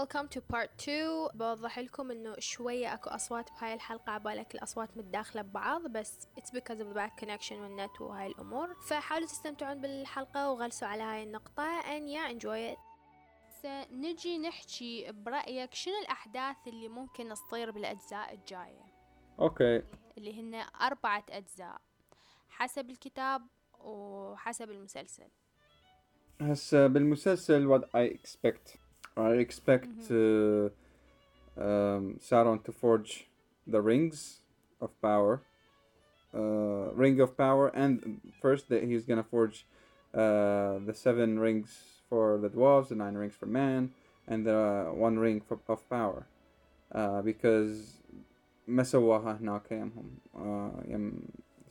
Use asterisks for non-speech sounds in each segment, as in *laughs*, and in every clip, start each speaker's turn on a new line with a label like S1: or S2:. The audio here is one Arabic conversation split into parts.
S1: Welcome to part 2 بوضح لكم إنه شوية أكو أصوات بهاي الحلقة عبالك الأصوات متداخلة ببعض بس it's because of the back connection والنت وهاي الأمور. فحاولوا تستمتعون بالحلقة وغلسوا على هاي النقطة and yeah enjoy it. نجي نحكي برأيك شنو الأحداث اللي ممكن تصير بالأجزاء الجاية؟
S2: أوكي.
S1: اللي هن أربعة أجزاء حسب الكتاب وحسب المسلسل.
S2: هسه بالمسلسل what I expect. I expect uh, um, Sauron to forge the rings of power uh, ring of power and first that he's gonna forge uh, the seven rings for the dwarves the nine rings for man and the one ring for, of power uh, because ما سواها هناك يمهم uh, يم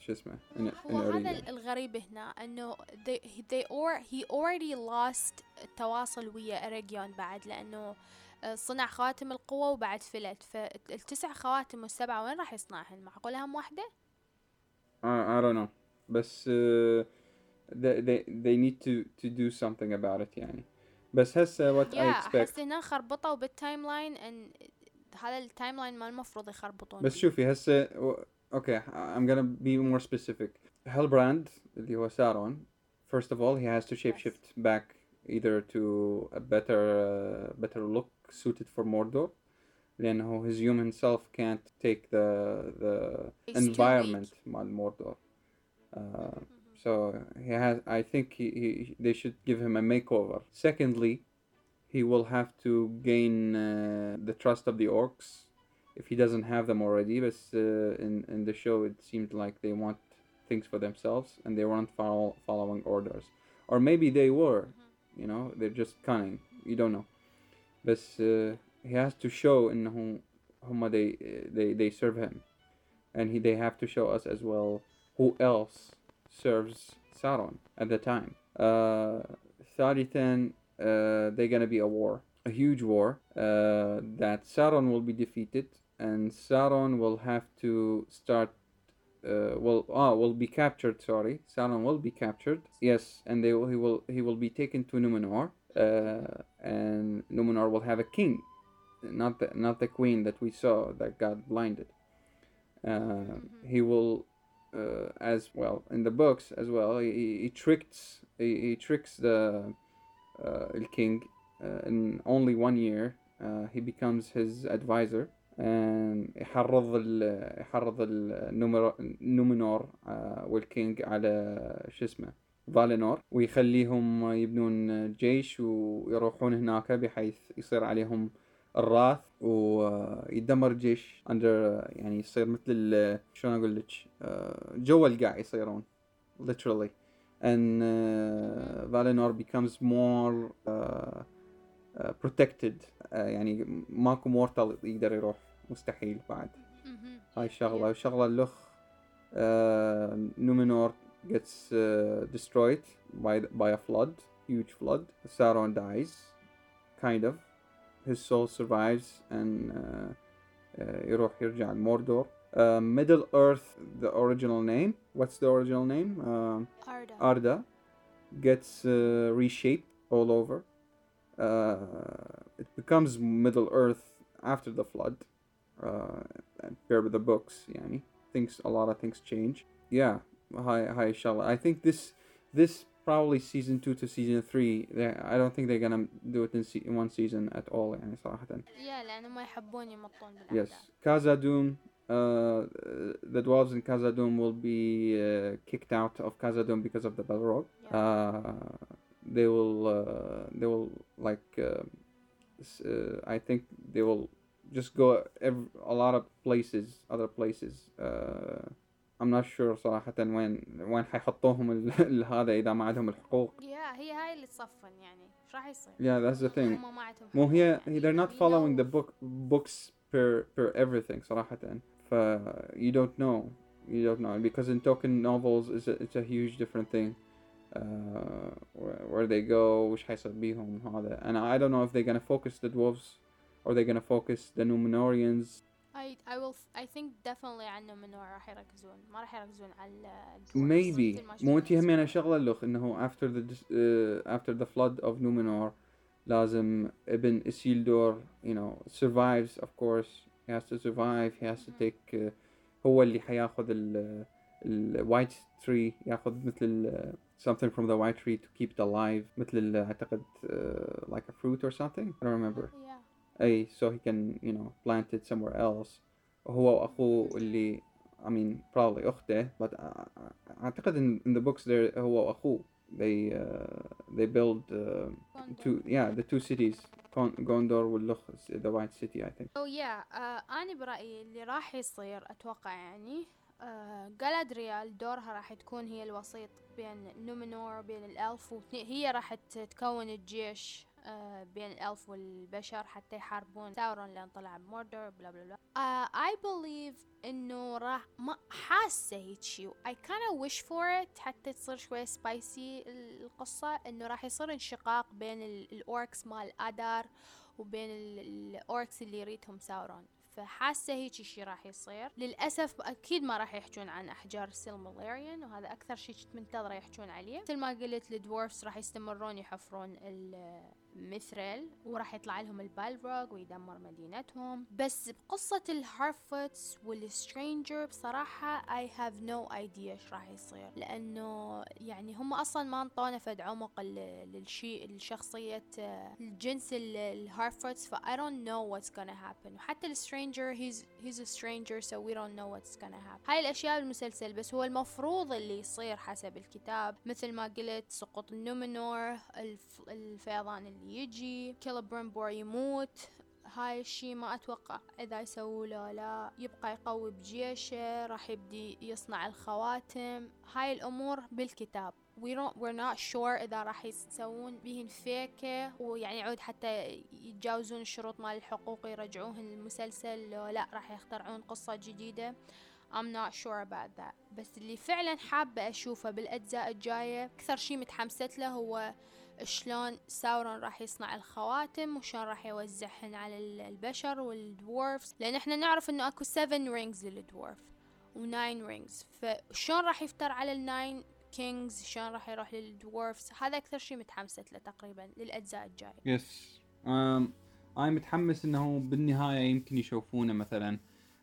S2: شو اسمه in, in
S1: هو. هذا الغريب هنا إنه they, they or, he already lost التواصل ويا أريجيون بعد لأنه آه، صنع خواتم القوة وبعد فلت فالتسع خواتم والسبعة وين راح يصنعهن معقول هم واحدة؟
S2: I, I don't know بس uh, they, they, they need to, to do something about it يعني بس هسه what I
S1: يا
S2: expect
S1: هنا خربطوا بالتايم لاين إن هذا التايم لاين ما المفروض يخربطون
S2: بس. شوفي هسه و- اوكي I'm gonna be more specific Hellbrand اللي هو سارون first of all he has to shapeshift back either to a better uh, better look suited for Mordor لأنه his human self can't take the the
S1: He's too
S2: environment مال Mordor uh, so he has I think he, he they should give him a makeover secondly he will have to gain uh, the trust of the orcs if he doesn't have them already. But uh, in in the show, it seemed like they want things for themselves and they weren't follow, following orders, or maybe they were. Mm-hmm. You know, they're just cunning. You don't know. But uh, he has to show in whom whom they they they serve him, and he they have to show us as well who else serves Sauron at the time. Uh, Thalitan, uh, they're gonna be a war, a huge war. Uh, that Sauron will be defeated and Sauron will have to start. Uh, will ah will be captured. Sorry, Sauron will be captured. Yes, and they will, he will he will be taken to Numenor, uh, and Numenor will have a king, not the not the queen that we saw that got blinded. Uh, he will uh, as well in the books as well. He, he, tricks he, he tricks the uh, King uh, in only one year. Uh, he becomes his advisor يحرض ال يحرض النومينور uh, والكينج على شو اسمه فالينور ويخليهم يبنون جيش ويروحون هناك بحيث يصير عليهم الراث ويدمر الجيش under يعني يصير مثل شلون أقول لك آه، جوا القاع يصيرون literally. And uh, Valinor becomes more uh, uh, protected. uh, يعني ماكو mortal يقدر يروح. مستحيل بعد
S1: مهم.
S2: هاي الشغلة الشغلة اللخ uh, Numenor gets uh, destroyed by by a flood huge flood Sauron dies kind of his soul survives and uh, uh, يروح يرجع لموردور uh, Middle Earth the original name what's the original name um,
S1: أردا
S2: Arda gets uh, reshaped all over. Uh, it becomes Middle Earth after the flood. Uh, and pair with the books, يعني. Things a lot of things change. Yeah, hi hi inshallah. I think this this probably season two to season three. they- I don't think they're gonna do it in, se- in one season at all. يعني صراحة.
S1: يا لأنه ما يحبون يمطون
S2: Yes,
S1: بالأحداث
S2: Khazad-dûm. Uh, the dwarves in Khazad-dûm will be uh, kicked out of Khazad-dûm because of the Balrog.
S1: Yeah.
S2: Uh, they will, uh, they will like, uh, s- uh, I think they will just go ev- a lot of places, other places. Uh, I'm not sure صراحة وين وين حيحطوهم ال- ال- هذا إذا ما عندهم الحقوق.
S1: يا هي هاي اللي تصفن يعني ايش راح يصير؟
S2: Yeah, that's the thing.
S1: هم ما عندهم
S2: مو
S1: حق
S2: هي
S1: يعني.
S2: they're not
S1: We
S2: following
S1: know.
S2: the book books per per everything صراحة ف you don't know you don't know because in token novels it's a, it's a huge different thing uh, where, where they go وش حيصير بيهم هذا and I don't know if they're gonna focus the dwarves or they're gonna focus the Numenorians
S1: I I will I think definitely عنه من ورا راح يركزون ما راح يركزون على ال-
S2: maybe
S1: مثل ما
S2: مو انت
S1: شفنا
S2: همينة
S1: بالسوق.
S2: شغلة لخ انه after the dis- uh, after the flood of Numenor لازم ابن اسيلدور you know survives of course he has to survive he has to take uh, هو اللي حياخذ ال ال white tree ياخذ مثل ال something from the white tree to keep it alive مثل ال- اعتقد uh, like a fruit or something I don't remember
S1: Yeah.
S2: اي so he can you know plant it somewhere else وهو واخوه اللي I mean probably اخته but uh, اعتقد in, in the books there هو واخوه they uh, they build uh, two yeah the two cities Gon- Gondor واللخ the white city I think
S1: Oh yeah uh, أنا برأيي اللي راح يصير أتوقع يعني uh, جالادريال دورها راح تكون هي الوسيط بين نومينور وبين الألف وتني- هي راح تكون الجيش uh, بين ال elf والبشر حتى يحاربون. ساورون لأن طلع بموردر بلا بلا بلا. uh, I believe إنه راح ما حاسة هيجي I kinda wish for it حتى تصير شوية spicy القصة إنه راح يصير انشقاق بين ال- ال orcs مال أدار وبين ال- ال orcs اللي يريدهم ساورون فحاسة هيك شي راح يصير. للأسف أكيد ما راح يحجون عن أحجار السيلماليريان وهذا أكثر شي كنت منتظرة يحجون عليه. مثل ما قلت ال dwarves راح يستمرون يحفرون ال mithril وراح يطلع لهم ال Balrog ويدمر مدينتهم. بس بقصة ال Harfoots وال Stranger بصراحة I have no idea إيش راح يصير. لأنه يعني هم أصلا ما انطونا فد عمق للشيء الشخصية آه، الجنس ال- ال Harfoots ف I don't know what's gonna happen. وحتى ال Stranger he's he's a stranger so we don't know what's gonna happen. هاي الأشياء بالمسلسل بس هو المفروض اللي يصير حسب الكتاب. مثل ما قلت سقوط النومينور الف... الفيضان اللي يجي كيلبرنبور يموت هاي الشي ما أتوقع إذا يسووا له لا. يبقى يقوي بجيشه راح يبدي يصنع الخواتم. هاي الأمور بالكتاب. We don't we're not sure إذا راح يسوون بيهن فيكة. ويعني يعود حتى يتجاوزون الشروط مال الحقوق يرجعوهن المسلسل لا راح يخترعون قصة جديدة. I'm not sure about that. بس اللي فعلا حابة أشوفه بالأجزاء الجاية أكثر شي متحمست له هو شلون ساورون راح يصنع الخواتم وشلون راح يوزعهن على ال- البشر وال dwarves لأن إحنا نعرف إنه أكو 7 rings لل dwarf و9 rings فشلون راح يفتر على ال nine kings شلون راح يروح لل dwarves هذا أكثر شي متحمست له تقريبا للأجزاء الجاية.
S2: yes um أنا متحمس إنه بالنهاية يمكن يشوفونه مثلا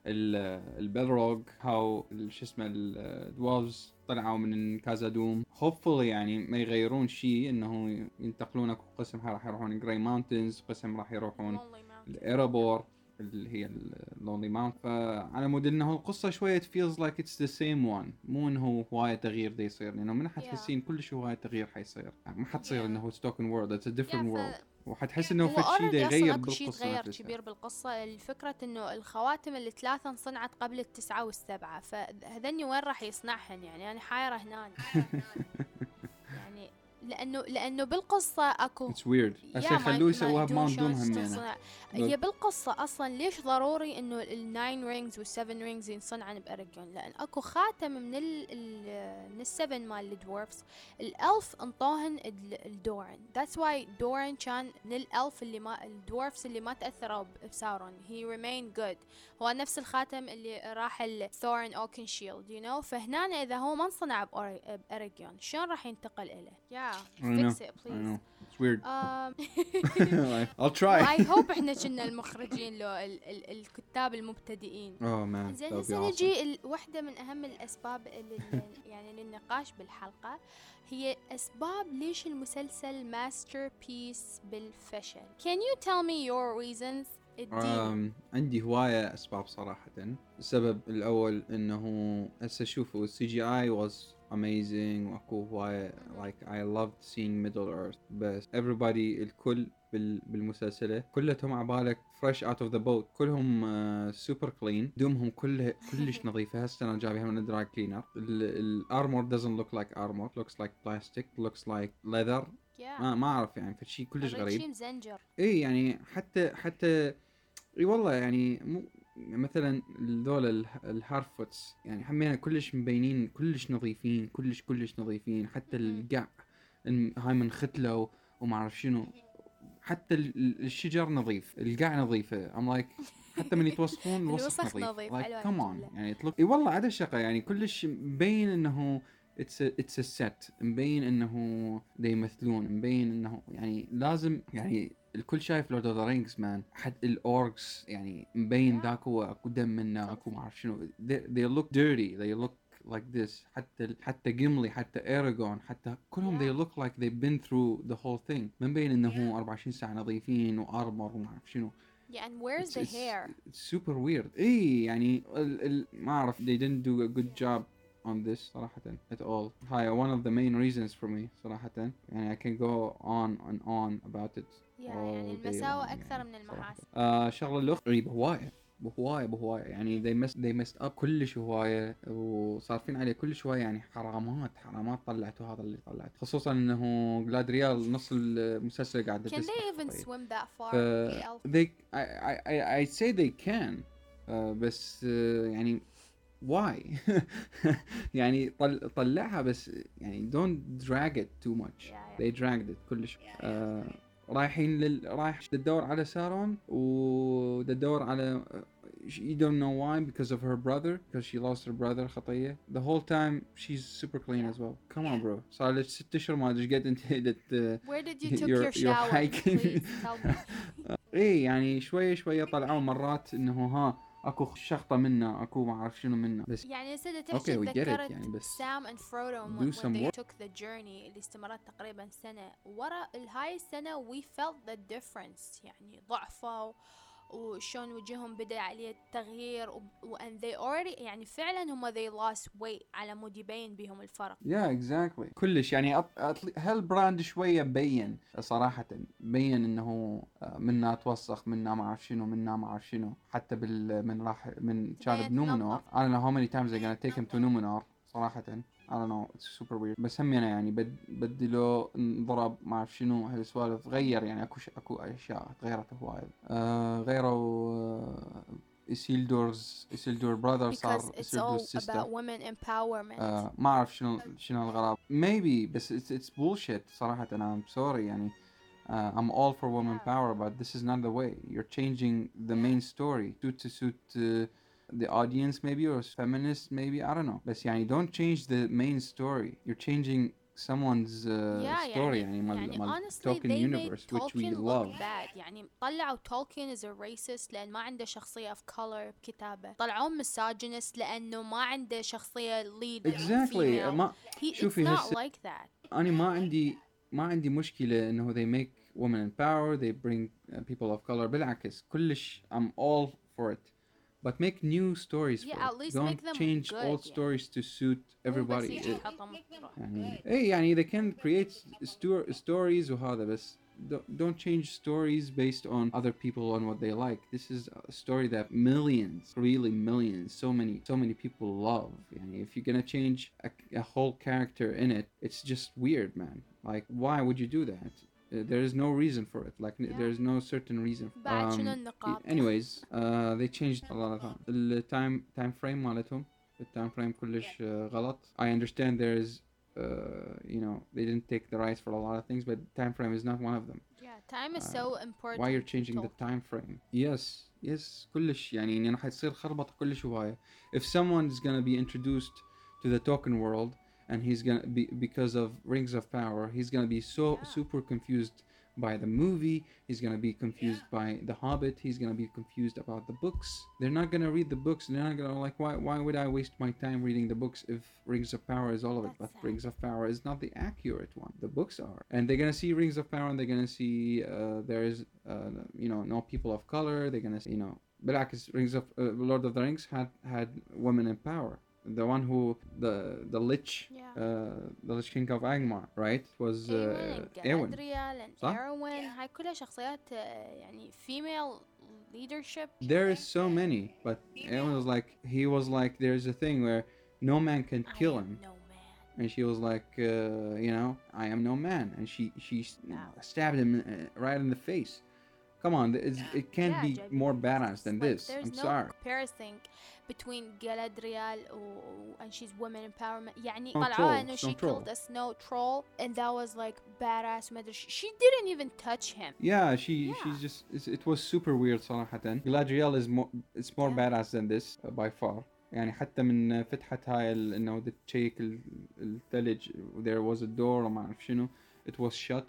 S2: ال Balrog how شو اسمه ال dwarves طلعوا من كازادوم. hopefully يعني ما يغيرون شيء انه ينتقلون أكو قسم راح يروحون Grey Mountains قسم راح يروحون. الايرابور اللي هي اللونلي ماونت فعلى مود إنه القصة شوية feels like it's the same one. مو إنه هواية تغيير دا يصير لأنه من حتحسين كلش هواية تغيير حيصير. يعني ما حتصير
S1: Yeah.
S2: إنه سبوكن وورد اتس
S1: Yeah,
S2: world.
S1: ف-
S2: وحتحس
S1: إنه
S2: فد شيء يغير
S1: شيء
S2: بالقصة
S1: تغير
S2: نفسها.
S1: كبير بالقصة. الفكرة إنه الخواتم الثلاثة انصنعت قبل التسعة والسبعة فهذني وين راح يصنعهن يعني؟ أنا حايرة هنا *laughs* لأنه لأنه بالقصة أكو
S2: اتس ويرد
S1: ما-
S2: خلوه يسووها دوم همينة.
S1: تنصنع. هي بالقصة أصلا ليش ضروري إنه الناين رينجز والسفن رينجز ينصنعن باريجون لأن أكو خاتم من ال ال من السفن مال الدورفز الالف انطوهن ال- الدورن ذاتس واي دورن كان من الالف اللي ما الدورفز اللي ما تأثروا ب- بساورون هي ريمين جود هو نفس الخاتم اللي راح الثورن اوكن شيلد يو نو فهنا إذا هو ما انصنع باريجون شلون راح ينتقل له يا
S2: I know,
S1: fix it
S2: I
S1: please.
S2: know. It's weird.
S1: Um, *laughs*
S2: I'll try.
S1: I *laughs* hope إحنا كنا المخرجين لو ال ال الكتاب المبتدئين.
S2: Oh man.
S1: زين هسه. نجي واحدة من أهم الأسباب اللي *laughs* يعني للنقاش بالحلقة هي أسباب ليش المسلسل masterpiece بالفشل. Can you tell me your reasons
S2: عندي هواية أسباب صراحة. السبب الأول إنه هسه شوفوا ال CGI was amazing وأكو هواية like I loved seeing Middle Earth. بس everybody الكل بال بالمسلسلة كلهم عبالك fresh out of the boat. كلهم uh, super clean. هدومهم كلها كلش *laughs* نظيفة. هسه أنا جايبها من ال dry cleaner ال armor doesn't look like armor. Looks like plastic. Looks like leather.
S1: Yeah.
S2: ما ما أعرف يعني فشي كلش غريب.
S1: شي مزنجر.
S2: اي يعني حتى حتى إي والله يعني مو مثلا ذول ال- الهارفوتس يعني حمينا كلش مبينين كلش نظيفين كلش كلش نظيفين حتى. القع هاي من ختله وما أعرف شنو حتى ال- ال- الشجر نظيف القع نظيفه ام لايك حتى من يتوسخون *laughs* الوسخ نظيف
S1: نظيف، الجملة.
S2: يعني تلوك إي والله عدا شقه يعني كلش مبين إنه اتس اتس سيت مبين إنه يمثلون مبين إنه يعني لازم يعني الكل شايف لورد اوف ذا رينجز مان حد الاوركس يعني مبين
S1: Yeah.
S2: ذاك هو اكو دم منه اكو ما اعرف شنو they, they look dirty they look like this حتى ال- حتى جيملي حتى ايراغون حتى كلهم
S1: Yeah.
S2: they look like they've been through the whole thing ما مبين انه هو 24 ساعه نظيفين وارمر وما اعرف شنو
S1: Yeah, and where's
S2: It's-
S1: the
S2: it's-
S1: hair?
S2: It's super weird. اي يعني ال ال ما اعرف they didn't do a good job on this صراحة at all. هاي one of the main reasons for me صراحة. يعني I can go on and on about it.
S1: Yeah, يعني المساوئ
S2: يعني
S1: من
S2: صراحة.
S1: المحاسن.
S2: آه غريبة هواية بهواية بهواية يعني they messed they messed up كلش هواية وصارفين عليه كلش هواية يعني حرامات حرامات طلعتوا هذا اللي طلعت خصوصا إنه جلادريال نص المسلسل قاعد
S1: Can they even
S2: طيب.
S1: swim that far?
S2: ف they I I I I say they can uh, بس uh, يعني why *laughs* يعني طل طلعها بس يعني don't drag it too much
S1: Yeah, yeah.
S2: they dragged it كلش uh, رايحين لل رايح تدور على سارون وتدور على you don't know why because of her brother because she lost her brother خطية the whole time she's super clean as well come on bro صار لك ست اشهر ما ادري إيش قد انت
S1: Where did you took
S2: you're-
S1: your
S2: you're
S1: shower?
S2: hiking.
S1: Tell me.
S2: إيه يعني شوية شوية طلعوا مرات انه ها اكو شخطة منا اكو ما اعرف شنو منا بس
S1: يعني سيدة تحكي
S2: Okay, we get it
S1: تذكرت
S2: يعني بس
S1: سام and Frodo
S2: do
S1: when, they
S2: work.
S1: took the journey اللي استمرت تقريبا سنة ورا هاي السنة we felt the difference يعني ضعفوا وشون وجههم بدأ عليه التغيير و و- and they already يعني فعلا هم they lost weight على مود يبين بهم الفرق.
S2: Yeah exactly. كلش. يعني أط... أطل... هالبراند شوية بين صراحة بين إنه آه، منا توسخ منا ما أعرف شنو منا ما أعرف شنو. حتى بال من راح من كان بنومنور. I don't know how many times they're gonna take him to Numenor صراحة. I don't know it's super weird بس هم يعني بد... بدلوا انضرب ما اعرف شنو هالسوالف غير يعني اكو ش... اكو اشياء تغيرت هواية آه غيروا آه إسيلدورز إسيلدور براذر صار
S1: all
S2: سيستر آه ما اعرف شنو شنو الغرابة maybe بس it's, it's bullshit صراحة أنا I'm sorry يعني uh, I'm all for women power but this is not the way you're changing the main story to to suit uh, the audience maybe or feminist maybe I don't know بس يعني don't change the main story you're changing someone's uh,
S1: yeah,
S2: story
S1: يعني,
S2: يعني مال
S1: يعني
S2: مال
S1: honestly
S2: Tolkien
S1: they
S2: universe
S1: made
S2: which we
S1: Tolkien
S2: love
S1: look bad يعني طلعوا Tolkien as a racist لأن ما عنده شخصية of color بكتابه طلعوه misogynist لأنه ما عنده شخصية lead
S2: exactly
S1: female.
S2: ما
S1: He, it's
S2: شوفي
S1: not
S2: هسه-
S1: like that
S2: أنا ما عندي ما عندي مشكلة إنه they make women in power they bring uh, people of color بالعكس كلش I'm all for it but make new stories
S1: Yeah,
S2: for
S1: at
S2: it
S1: least
S2: don't
S1: make them
S2: change
S1: good,
S2: old
S1: يعني.
S2: stories to suit
S1: مو بس
S2: everybody
S1: يجي
S2: إيه،
S1: يحطهم مطرح.
S2: يعني ايه يعني they can create sto- stories وهذا بس don't- don't change stories based on other people and what they like this is a story that millions really millions so many so many people love يعني if you're gonna change a, a whole character in it it's just weird man like why would you do that Uh, there is no reason for it like n-
S1: Yeah.
S2: there is no certain reason
S1: بعد شنو
S2: Um,
S1: النقاط
S2: anyways uh, they changed a lot of time التايم تايم فريم مالتهم التايم فريم كلش uh, غلط I understand there is uh, you know they didn't take the rights for a lot of things but time frame is not one of them
S1: yeah time is
S2: uh,
S1: so important
S2: why you're changing the
S1: Tolkien.
S2: time frame yes yes كلش يعني يعني راح تصير خربطة كلش هواية if someone's gonna be introduced to the Tolkien world and he's gonna be because of Rings of Power, he's gonna be so
S1: yeah.
S2: super confused by the movie. He's gonna be confused yeah. by The Hobbit. He's gonna be confused about the books. They're not gonna read the books. They're not gonna like why why would I waste my time reading the books if Rings of Power is all of it? But
S1: sad.
S2: Rings of Power is not the accurate one. The books are, and they're gonna see Rings of Power and they're gonna see uh, there's uh, you know no people of color. They're gonna see, you know. Black is Rings of uh, Lord of the Rings had had women in power the one who the the lich
S1: Yeah.
S2: uh, the Lich King of Angmar right was uh,
S1: Eowyn,
S2: Eowyn
S1: Galadriel, and
S2: صح؟
S1: Arwen هاي كلها شخصيات آه، يعني female leadership
S2: there is so many but Eowyn was like he was like there's a thing where no man can
S1: I
S2: kill
S1: am
S2: him
S1: no man
S2: and she was like uh, you know I am no man and she she s-
S1: Wow.
S2: stabbed him uh, right in the face come on it's, it can't
S1: Yeah,
S2: be
S1: Jed,
S2: more
S1: it's
S2: badass than
S1: like
S2: this
S1: there's
S2: I'm
S1: no
S2: sorry
S1: comparison between Galadriel و- and she's women empowerment يعني
S2: Snow
S1: طلعوها
S2: troll,
S1: انه
S2: snow
S1: she
S2: troll.
S1: killed a snow troll and that was like badass ما ادري ش- she didn't even touch him
S2: Yeah, she
S1: Yeah.
S2: she's just it's, it was super weird صراحة. Galadriel is more it's more
S1: Yeah.
S2: badass than this uh, by far. يعني حتى من فتحة هاي ال- انه بدها تشيك ال- الثلج there was a door وما اعرف شنو it was shut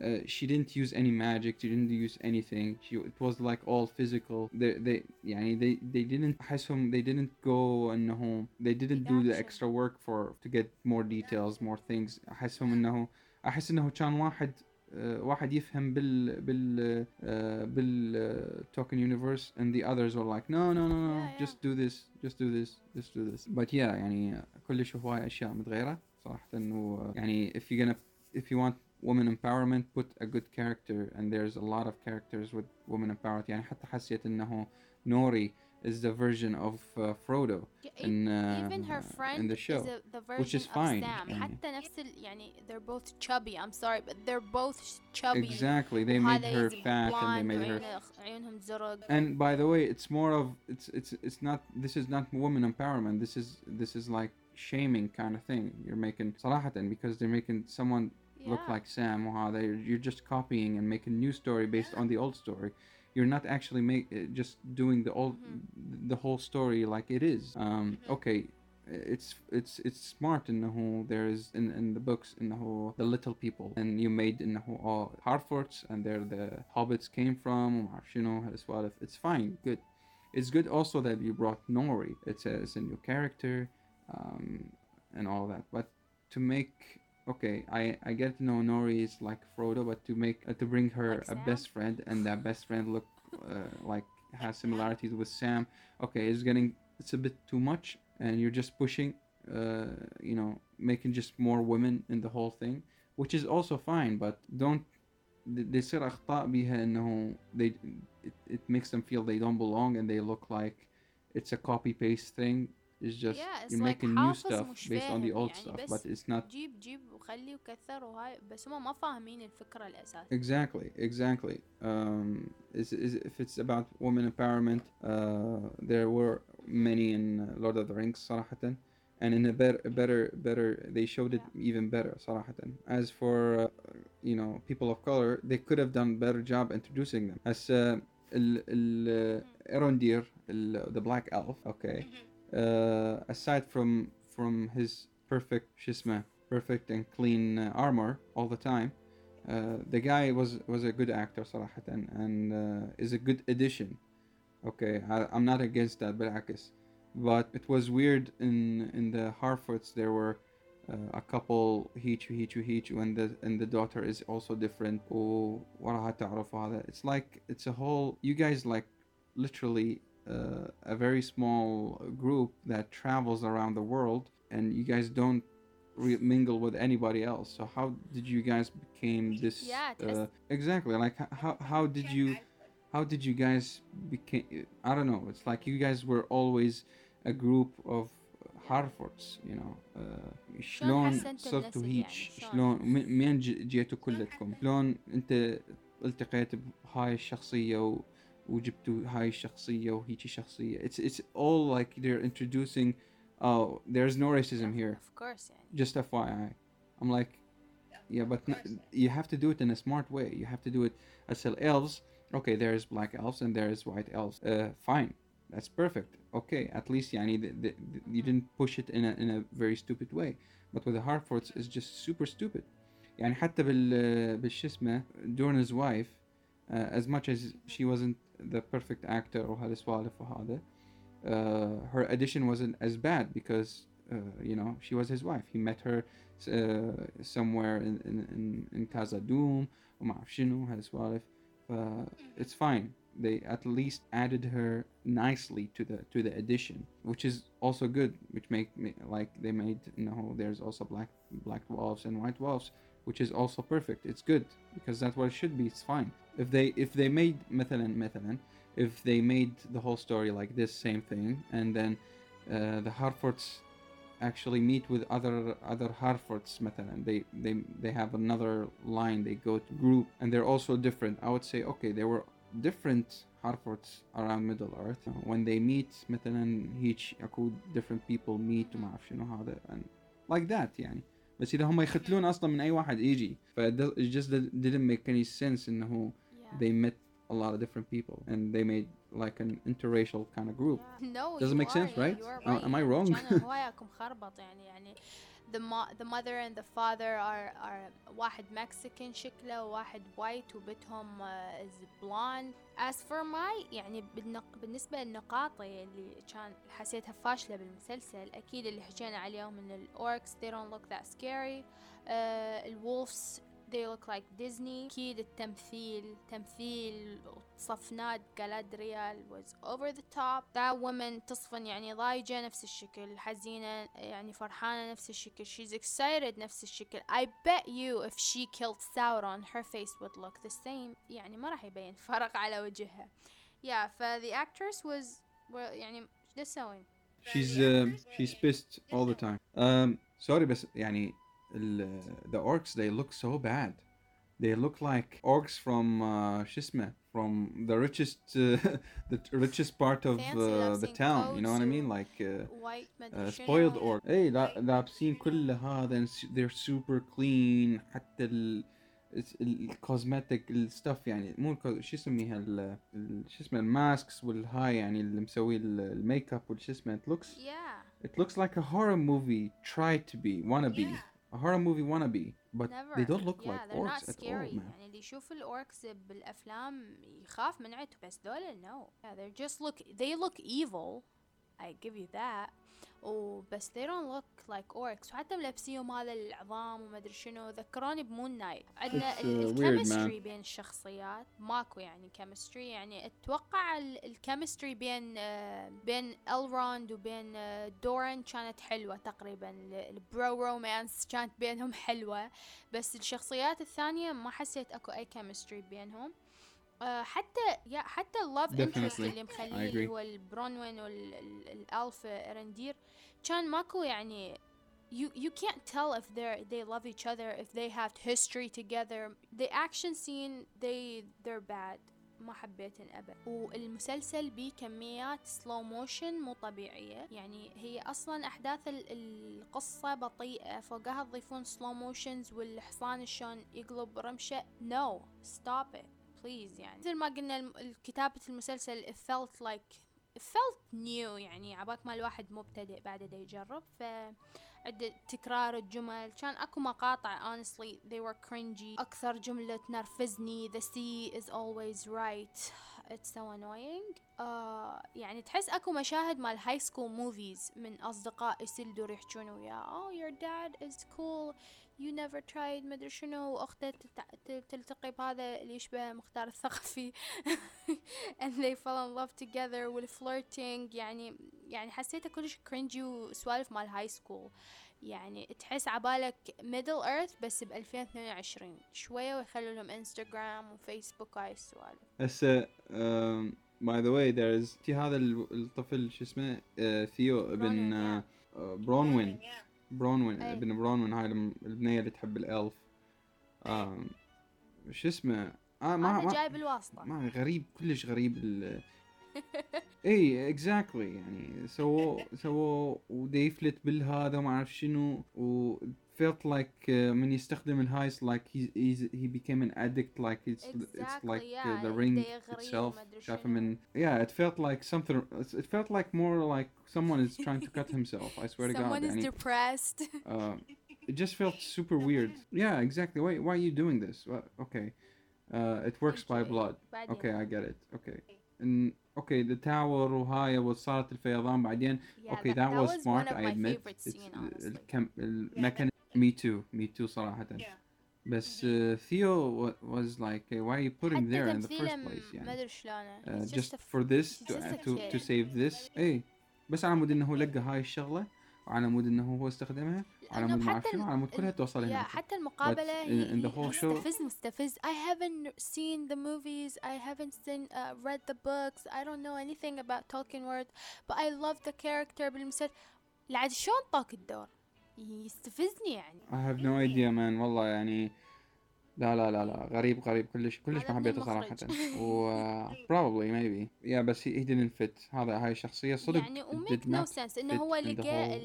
S2: uh, she didn't use any magic she didn't use anything she, it was like all physical they they يعني they they didn't أحسهم they didn't go إنه they didn't do the
S1: Action.
S2: extra work for to get more details more things أحسهم إنه أحس إنه كان واحد uh, واحد يفهم بال بال uh, بال uh, token universe and the others were like no no no no
S1: Yeah, yeah.
S2: just do this just do this just do this but yeah يعني كلش هواي أشياء متغيرة صراحة إنه يعني if you're gonna if you want women empowerment put a good character and there's a lot of characters with women empowerment يعني حتى حسيت إنه نوري is the version of uh, Frodo
S1: Yeah,
S2: in uh,
S1: even her friend
S2: in the show
S1: is a, the version
S2: which is
S1: of
S2: fine
S1: Sam
S2: يعني.
S1: حتى نفس ال, يعني they're both chubby I'm sorry but they're both chubby
S2: exactly they made
S1: وهذا
S2: her
S1: يزي
S2: fat and they
S1: blonde
S2: made her
S1: وعيونه- عيونهم زرق
S2: and by the way it's more of it's it's it's not this is not woman empowerment this is this is like shaming kind of thing you're making صراحة because they're making someone
S1: yeah.
S2: look like Sam. Wow, you're just copying and making new story based on the old story. You're not actually make eh, just doing the old mm-hmm. the whole story like it is. Um, mm-hmm. Okay, it's it's it's smart in the whole there is in, in the books in the whole the little people and you made in the whole all Harfords and there the hobbits came from you know as well it's fine good it's good also that you brought Nori it says a new character um, and all that but to make okay I I get to know Nori is like Frodo but to make uh, to bring her
S1: Like
S2: a
S1: Sam?
S2: best friend and that best friend look uh, like has similarities with Sam okay it's getting it's a bit too much and you're just pushing uh, you know making just more women in the whole thing which is also fine but don't they يصير اخطاء بيها انه they it, it makes them feel they don't belong and they look like it's a copy paste thing it's just
S1: Yeah, it's
S2: you're
S1: like
S2: making new
S1: حافظ
S2: stuff
S1: مش
S2: based on the
S1: فاهم
S2: old
S1: يعني
S2: stuff
S1: بس
S2: but it's not
S1: جيب جيب وخلي وكثر وهاي بس هم ما فاهمين الفكرة الأساسية
S2: Exactly, exactly. Um, is, is if it's about women empowerment, uh, there were many in uh, Lord of the Rings, صراحة, and in a better, better, better, they showed it even better, صراحة. As for uh, you know people of color, they could have done better job introducing them. As uh, ال ال Erondir, the black elf, okay. Uh, aside from from his perfect شو اسمه, perfect and clean uh, armor all the time. Uh, the guy was was a good actor صراحة and uh, is a good addition. Okay, I, I'm not against that بالعكس. But it was weird in in the Harfords there were uh, a couple هيج وهيج وهيج and the and the daughter is also different ووراها تعرف هذا. It's like it's a whole you guys like literally uh, a very small group that travels around the world and you guys don't re- mingle with anybody else. So how did you guys became this?
S1: Yeah, it
S2: uh,
S1: has-
S2: exactly. Like h- how how did you how did you guys became? I don't know. It's like you guys were always a group of Harfords, you know. Uh, شلون
S1: حسنت
S2: صرتوا
S1: النسل
S2: هيك؟
S1: يعني؟ شلون؟
S2: شلون م- منين ج- جيتوا كلكم؟ شلون انت التقيت بهاي الشخصية و... وجبتوا هاي الشخصية وهيجي شخصية. It's it's all like they're introducing. Oh, there's no racism here.
S1: of course يعني
S2: Just FYI. I'm like, yeah, but n- you have to do it in a smart way. You have to do it. I said elves. Okay, there's black elves and there's white elves. Uh, fine, that's perfect. Okay, at least يعني the, the, the- you didn't push it in a in a very stupid way. But with the Harfords, it's just super stupid. يعني حتى بال بالشو اسمه Dorna's wife, uh, as much as she wasn't the perfect actor وهذا سوالف وهذا, uh, her addition wasn't as bad because uh, you know she was his wife. He met her uh, somewhere in in in, in Casa Doom وما أعرف شنو هالسوالف. ف it's fine. They at least added her nicely to the to the addition, which is also good. Which make me like they made you know there's also black black wolves and white wolves, which is also perfect. It's good because that's what it should be. It's fine. If they if they made مثلا مثلا if they made the whole story like this same thing and then uh, the Harfords actually meet with other other Harfords مثلا they they they have another line they go to group and they're also different I would say okay there were different Harfords around Middle Earth when they meet مثلا هيك اكو different people meet وما اعرف شنو هذا and like that يعني بس اذا هم يختلون اصلا من اي واحد يجي ف it just didn't make any sense انه
S1: yeah.
S2: they met a lot of different people and they made like an interracial kind of group
S1: Yeah. No,
S2: Doesn't
S1: you
S2: make sense,
S1: are,
S2: right?
S1: You are
S2: Am-
S1: right.
S2: am I wrong? *laughs*
S1: كان هواياكم خربط يعني يعني the mo- the mother and the father are are واحد Mexican شكله وواحد white وبنتهم uh, is blonde as for my يعني بالنق... بالنسبة لنقاطي اللي كان حسيتها فاشلة بالمسلسل أكيد اللي حكينا عليهم من الأوركس they don't look that scary uh, الولفز they look like Disney أكيد التمثيل تمثيل صفنات جالادريال was over the top that woman تصفن يعني ضايجة نفس الشكل حزينة يعني فرحانة نفس الشكل she's excited نفس الشكل I bet you if she killed Sauron her face would look the same يعني ما راح يبين فرق على وجهها yeah ف the actress was well, يعني ايش ده تسوين
S2: she's um, she's pissed all the time um sorry بس يعني ال, the orcs they look so bad they look like orcs from uh, شو اسمه from the richest uh, *laughs* the richest part of
S1: Fancy
S2: uh, the
S1: لابسين
S2: town you know what I
S1: coats
S2: mean
S1: و-
S2: like uh,
S1: white
S2: uh,
S1: مدري شنو.
S2: spoiled orc اي لا- لابسين كل هذا and s- they're super clean حتى ال الكوزماتيك الستاف يعني مو الكو- شو يسميها ال- ال- شو اسمه الماسكس والهاي يعني اللي مسوي ال- الميك اب والشو اسمه it looks
S1: yeah
S2: it looks like a horror movie tried to be wanna be a horror movie wanna be but
S1: Never.
S2: they don't look
S1: yeah,
S2: like
S1: they're
S2: orcs
S1: not
S2: at all
S1: scary.
S2: man
S1: يعني اللي يشوف الأوركس بالأفلام يخاف من عيته بس دول no. Yeah, they just look they look evil. I give you that. وبس they don't look like orcs. وحتى ملبسيهم هذا العظام وما أدري شنو ذكروني ب Moon Knight.
S2: عندنا uh,
S1: ال
S2: chemistry.
S1: بين الشخصيات ماكو يعني chemistry يعني أتوقع ال chemistry بين آه، بين الروند وبين آه، دورين كانت حلوة تقريبا. ال bromance كانت بينهم حلوة. بس الشخصيات الثانية ما حسيت أكو أي chemistry بينهم. آه، حتى يا حتى ال love
S2: interest.
S1: اللي مخليه اللي. هو البرونوين وال elf ارندير كان ماكو يعني you you can't tell if they they love each other if they have history together. The action scene they they're bad. ما حبيتن أبد. والمسلسل بيه كميات slow motion مو طبيعية. يعني هي أصلا أحداث ال- القصة بطيئة. فوقها تضيفون slow motions والحصان شلون يقلب رمشة. No stop it. Please يعني. مثل ما قلنا كتابه المسلسل it felt like it felt new يعني عباك ما الواحد مبتدئ بعد دا يجرب. ف تكرار الجمل. كان أكو مقاطع honestly they were cringy. أكثر جملة تنرفزني the sea is always right. It's so annoying. آه يعني تحس أكو مشاهد مال high school movies من أصدقاء إيسيلدور يحجون وياه. Oh your dad is cool. You never tried مدري شنو وأخته تلتقي بهذا اللي يشبه مختار الثقفي *laughs* and they fall in love together وال flirting يعني يعني حسيته كلش cringy وسوالف مال high school يعني تحس عبالك Middle Earth بس ب 2022 شوية ويخلوا لهم انستغرام وفيسبوك هاي السوالف.
S2: هسه by the way there is في هذا ال- الطفل شو اسمه؟ uh, ثيو ابن
S1: برونوين،
S2: uh, uh, برونوين
S1: أي.
S2: ابن برونوين هاي البنية اللي تحب الإلف. شو اسمه؟ آه ما
S1: هذا
S2: ما
S1: جاي بالواسطة
S2: ما غريب كلش غريب ال. *laughs* إي اكزاكتلي يعني. سووا سووا ودي يفلت بالهذا وما أعرف شنو و felt like uh, من يستخدم الهايس like he he's, he became an addict like it's it's
S1: Exactly,
S2: like
S1: yeah,
S2: uh, the
S1: بدأ
S2: ring
S1: يغري
S2: itself
S1: وما أدري
S2: شافه
S1: شنو.
S2: من yeah it felt like something it felt like more like someone is trying to cut himself *laughs* I swear to God
S1: someone is
S2: يعني
S1: depressed
S2: uh, it just felt super weird yeah exactly why why are you doing this Well, okay uh, it works by
S1: Okay.
S2: blood
S1: بعدين
S2: okay I get it okay and okay the tower وهاي وصارت الفيضان بعدين
S1: Yeah,
S2: okay
S1: that,
S2: that, was
S1: one
S2: smart
S1: of
S2: I
S1: my
S2: admit
S1: favorite
S2: it's
S1: scene honestly
S2: الكم المكان me too me too صراحة بس uh, Theo wa- was like uh, why are you putting
S1: حتى
S2: there in the
S1: تمثيله
S2: first
S1: م-
S2: place
S1: ما
S2: يعني
S1: ادري شلونه
S2: uh,
S1: It's
S2: just
S1: a
S2: for this
S1: he's
S2: to,
S1: just a
S2: to, to
S1: kid.
S2: save this اي بس على مود انه هو لقى هاي الشغلة وعلى مود انه هو استخدمها وعلى
S1: لأنه
S2: مود ما اعرف
S1: حتى
S2: شنو
S1: ال-
S2: على مود كلها
S1: ال-
S2: توصل
S1: يا
S2: هنا
S1: حتى المقابلة
S2: in-
S1: هي
S2: in the
S1: هي
S2: whole show-
S1: مستفز مستفز I haven't seen the movies I haven't seen uh, read the books I don't know anything about Tolkien world but I love the character بالمسلسل لعد شلون طاق الدور يستفزني يعني.
S2: I have no idea man. والله يعني لا لا لا لا. غريب غريب. كلش كلش ما حبيته صراحة. و *laughs* probably maybe. Yeah بس he, didn't fit. هذا هاي الشخصية صدق
S1: يعني
S2: it
S1: و
S2: did
S1: make no
S2: not
S1: sense
S2: إنه
S1: هو لقى.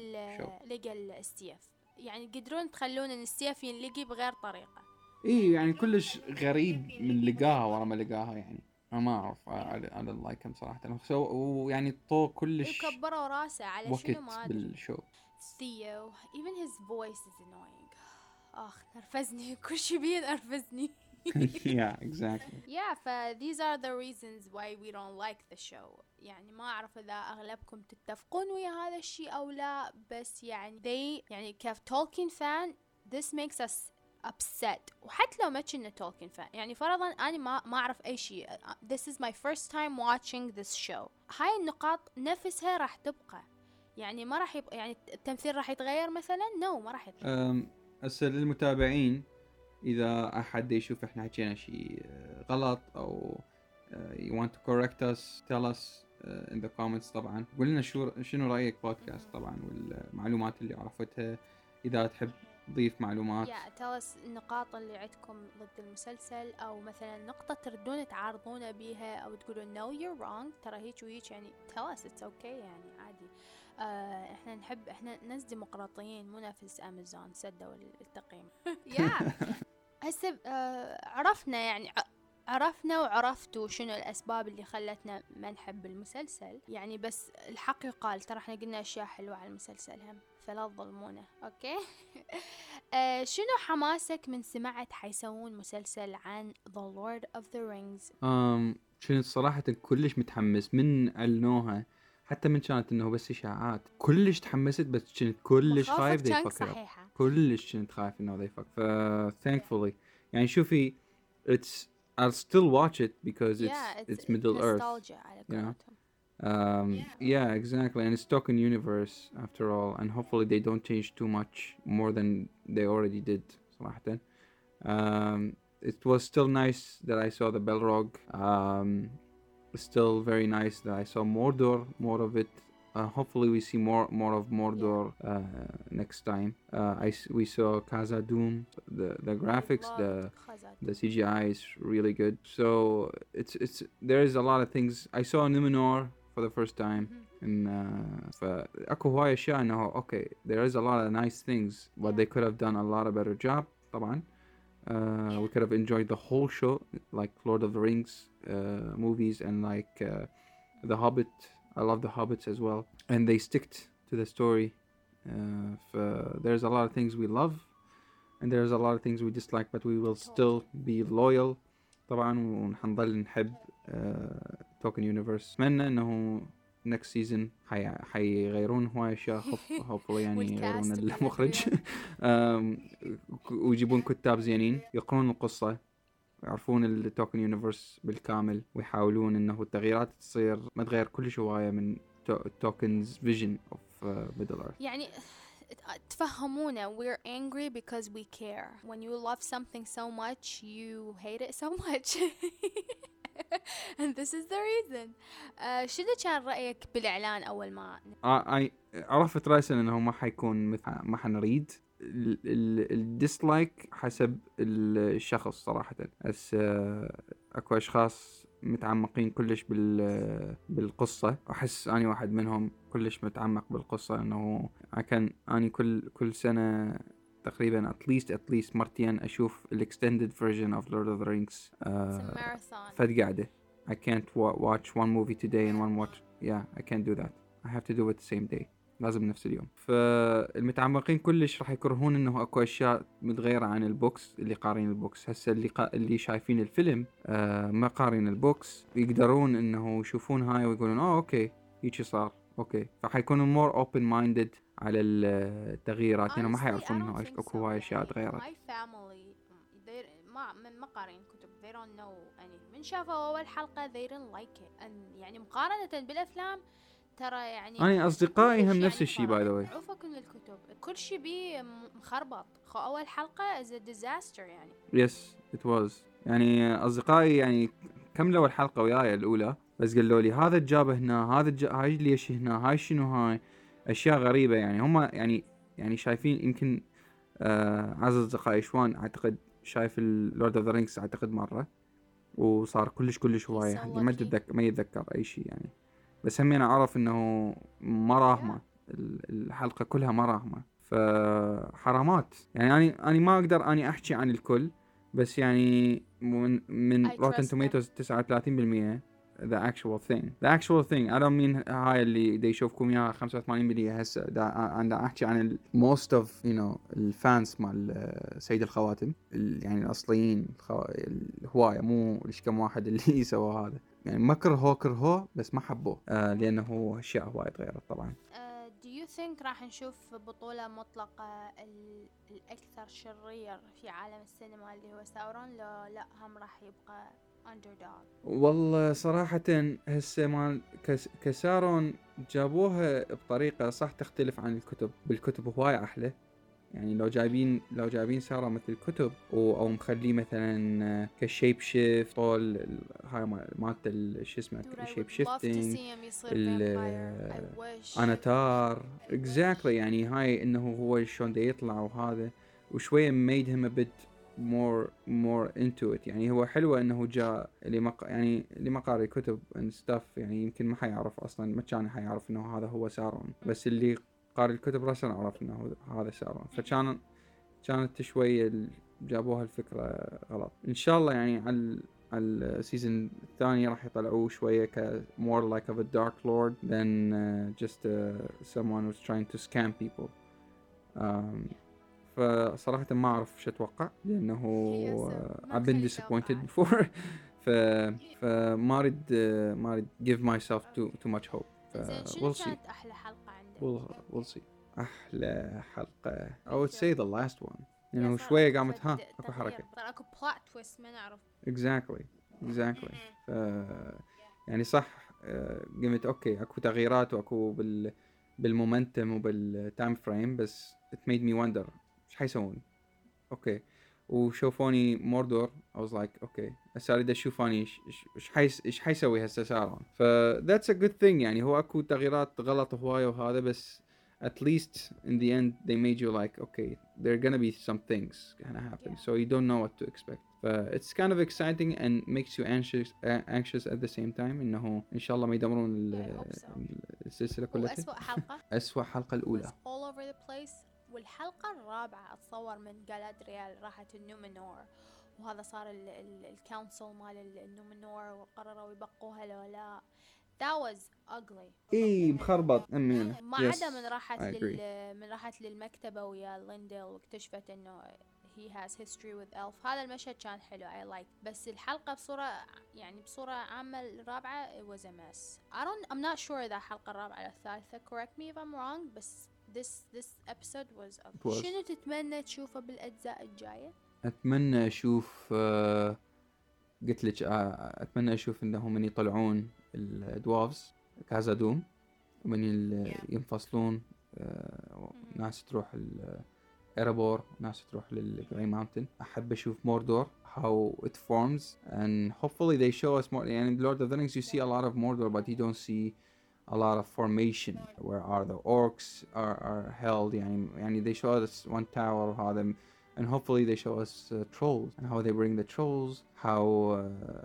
S1: لقى ال- السيف يعني يقدرون تخلون إن السيف ينلقي بغير طريقة.
S2: اي يعني كلش غريب من لقاها ورا ما لقاها يعني. أنا ما أعرف. Like him صراحة. ويعني طو كلش
S1: وكبروا راسه على شنو ما أدري.
S2: بالشو.
S1: Theo even his voice is annoying اخ نرفزني كل شي بيه نرفزني
S2: yeah, exactly. *laughs*
S1: yeah ف these are the reasons why we don't like the show يعني ما أعرف إذا أغلبكم تتفقون ويا هذا الشيء أو لا بس يعني they يعني كيف Tolkien fan this makes us upset وحتى لو ما كنا Tolkien fan يعني فرضا أنا ما ما أعرف أي شيء this is my first time watching this show هاي النقاط نفسها راح تبقى يعني ما راح يبقى يعني التمثيل راح يتغير مثلا؟ No ما راح يتغير
S2: هسه للمتابعين إذا أحد يشوف إحنا حكينا شيء آه، غلط أو آه، you want to correct us tell us uh, in the comments طبعا. قول لنا شو شنو رأيك بودكاست طبعا والمعلومات اللي عرفتها؟ إذا تحب تضيف معلومات.
S1: Yeah tell us النقاط اللي عندكم ضد المسلسل أو مثلا نقطة تردون تعارضون بيها أو تقولون no you're wrong. ترى هيك وهيك يعني tell us it's okay يعني عادي. آه إحنا نحب إحنا ناس ديمقراطيين مو نفس أمازون سدوا التقييم. *laughs* يا! هسه آه عرفنا يعني عرفنا وعرفتوا شنو الأسباب اللي خلتنا ما نحب المسلسل. يعني بس الحق يقال ترى إحنا قلنا أشياء حلوة على المسلسل هم فلا تظلمونا. أوكي؟ *laughs* آه شنو حماسك من سمعت حيسوون مسلسل عن The Lord of the Rings
S2: أم كنت صراحة كلش متحمس من اعلنوها حتى من كانت انه بس اشاعات كلش تحمست بس كنت كلش خايف up.
S1: صحيحة
S2: كلش كنت خايف انه they fuck ف thankfully يعني شوفي it's I'll still watch it because it's
S1: yeah,
S2: it's, Middle Earth you know. Um, yeah, exactly, and it's Tolkien universe after all, and hopefully they don't change too much more than they already did. صراحة. Um, it was still nice that I saw the Belrog. Um, still very nice that I saw Mordor, more of it. Uh, hopefully we see more more of Mordor uh, next time. Uh, I s- we saw Casa Doom. The the graphics, the
S1: خزات.
S2: the CGI is really good. So it's it's there is a lot of things. I saw Numenor for the first time.
S1: مهم.
S2: And uh, فأكو هواي أشياء إنه okay there is a lot of nice things but they could have done a lot of better job طبعا. Uh, we could have enjoyed the whole show like Lord of the Rings uh, movies and like uh, The Hobbit. I love The Hobbits as well. And they sticked to the story. Uh, f- there's a lot of things we love and there's a lot of things we dislike but we will still be loyal طبعا ونحنضل نحب توكن يونيفرس اتمنى انه next season حي... حيغيرون هواي أشياء *laughs* hopefully يعني يغيرون المخرج. *laughs* أم، ويجيبون كتاب زينين يقرون القصة يعرفون ال Tolkien universe بالكامل ويحاولون إنه التغييرات تصير ما تغير كلش هواية من Tolkien's vision of Middle Earth
S1: يعني تفهمونا we're angry because we care. When you love something so much you hate it so much. *laughs* and *laughs* this is the reason. uh, شنو كان رأيك بالإعلان أول ما
S2: اي عرفت راسا إنه ما حيكون مثل ما حنريد. ال dislike حسب الشخص صراحة. بس آه، أكو أشخاص متعمقين كلش بال بالقصة. أحس أني واحد منهم كلش متعمق بالقصة. إنه كان أني كل كل سنة تقريبا at least at least مرتين أشوف ال extended version of Lord of the Rings.
S1: It's a
S2: آه،
S1: marathon.
S2: فد قاعدة I can't wa- watch one movie today and one watch yeah I can't do that. I have to do it the same day. لازم نفس اليوم. فالمتعمقين كلش راح يكرهون إنه أكو أشياء متغيرة عن ال books اللي قارين ال books. هسه اللي قا... اللي شايفين الفيلم آه ما قارين ال books. يقدرون إنه يشوفون هاي ويقولون آه okay هيجي صار. okay. فحيكونوا more open minded على التغييرات. يعني ما حيعرفون
S1: إنه
S2: اكو. هواي أشياء
S1: يعني
S2: تغيرت.
S1: my family they ما من ما قارين كتب they don't know anything من شافوا أول حلقة they didn't like it. And يعني مقارنة بالأفلام ترى يعني
S2: أنا
S1: أصدقائي
S2: هم
S1: يعني
S2: نفس الشيء by the
S1: way من الكتب. كل شيء بيه مخربط. خو أول حلقة is a disaster يعني.
S2: yes it was يعني أصدقائي يعني كملوا الحلقة وياي الأولى؟ بس قالوا لي هذا الجاب هنا هذا الج... هاي ليش هنا هاي شنو هاي؟ أشياء غريبة يعني. هم يعني يعني شايفين يمكن آه عز أصدقائي شوان أعتقد شايف ال Lord of the Rings أعتقد مرة وصار كلش كلش
S1: هواية
S2: حتى ما. تتذكر ما يتذكر أي شيء يعني. بس هم أنا اعرف إنه ما راهمة. ال- الحلقة كلها ما راهمة. فحرامات يعني اني اني ما أقدر أني أحكي عن الكل بس يعني من من
S1: Rotten
S2: Tomatoes 39% the actual thing. The actual thing I don't mean هاي اللي دا يشوفكم اياها 85% هسه. دا أنا أحكي عن ال- most of you know ال fans مال آه، سيد الخواتم. ال- يعني الأصليين. الهواية مو ليش كم واحد اللي *laughs* سوى هذا. يعني ما كرهوه كرهوه بس ما حبوه. آه لأنه أشياء هواي تغيرت طبعا.
S1: Uh, do you think راح نشوف بطولة مطلقة ال- الأكثر شرير في عالم السينما اللي هو ساورون لو لا هم راح يبقى
S2: والله صراحة هسه مال كس... كسارون جابوها بطريقة صح تختلف عن الكتب. بالكتب هواي أحلى. يعني لو جايبين لو جايبين سارون مثل الكتب أو, أو مخليه مثلا ك shape shift طول هاي مال- مالت ال- شو اسمه
S1: shape shifting
S2: اناتار. exactly يعني هاي إنه هو شلون يطلع وهذا. وشوية a bit more more into it. يعني هو حلوة إنه جاء اللي ما ق- يعني اللي ما قاري كتب and stuff. يعني يمكن ما حيعرف أصلا ما كان حيعرف إنه هذا هو سارون. بس اللي قاري الكتب راسا عرف إنه هذا سارون. فكان كانت شوية جابوها الفكرة غلط. إن شاء الله يعني على على السيزون الثاني راح يطلعوه شوية ك more like of a dark lord than uh, just uh, someone who's trying to scam people. Um, فصراحة ما أعرف شو أتوقع لأنه uh, I've been disappointed before. *laughs* ف فما أريد ما أريد give myself too too much hope. ف we'll see.
S1: كانت أحلى حلقة عندك؟
S2: we'll, we'll see. أحلى حلقة. I would say the last one.
S1: صار
S2: شوية
S1: أكو
S2: قامت ها أكو. حركة.
S1: صار أكو plot twist ما نعرف.
S2: Exactly exactly. ف يعني صح آه، قمت okay أكو تغييرات وأكو بال بال momentum وبال time frame بس it made me wonder حيسوون okay وشوفوني موردور I was like okay هسه اريد أشوف اني إيش إيش حيس إيش حيسوي هسه سارون ف that's a good thing يعني هو اكو تغييرات غلط هواية وهذا بس at least in the end they made you like okay there are gonna be some things gonna happen
S1: Yeah.
S2: so you don't know what to expect ف it's kind of exciting and makes you anxious uh, anxious at the same time انه ان شاء الله ما يدمرون ال-
S1: I hope so.
S2: السلسلة كلها
S1: وأسوأ حلقة
S2: أسوأ حلقة
S1: was
S2: الأولى
S1: all over the place والحلقة الرابعة أتصور من جالادريال راحت النومنور وهذا صار ال council مال ال- النومنور وقرروا يبقوها لو لا. That was ugly.
S2: إي مخربط. أمين.
S1: ما عدا من راحت. لل من راحت للمكتبة ويا ليندل واكتشفت إنه he has history with elf. هذا المشهد كان حلو. I like. بس الحلقة بصورة يعني بصورة عامة الرابعة it was a mess. I don't I'm not sure إذا الحلقة الرابعة أو الثالثة. Correct me if I'm wrong بس this this episode was
S2: was.
S1: شنو تتمنى تشوفه بالأجزاء الجاية؟
S2: أتمنى أشوف آه، قلت لك آه، أتمنى أشوف إنهم من يطلعون الدوافز كازا دوم ومن
S1: Yeah.
S2: ينفصلون آه، ناس تروح الإيرابور ناس تروح للجراي ماونتن أحب أشوف موردور how it forms and hopefully they show us more يعني Lord of the Rings you see a lot of Mordor but you don't see a lot of formation where are the orcs are, are held يعني يعني they show us one tower وهذا and hopefully they show us uh, trolls and how they bring the trolls how uh,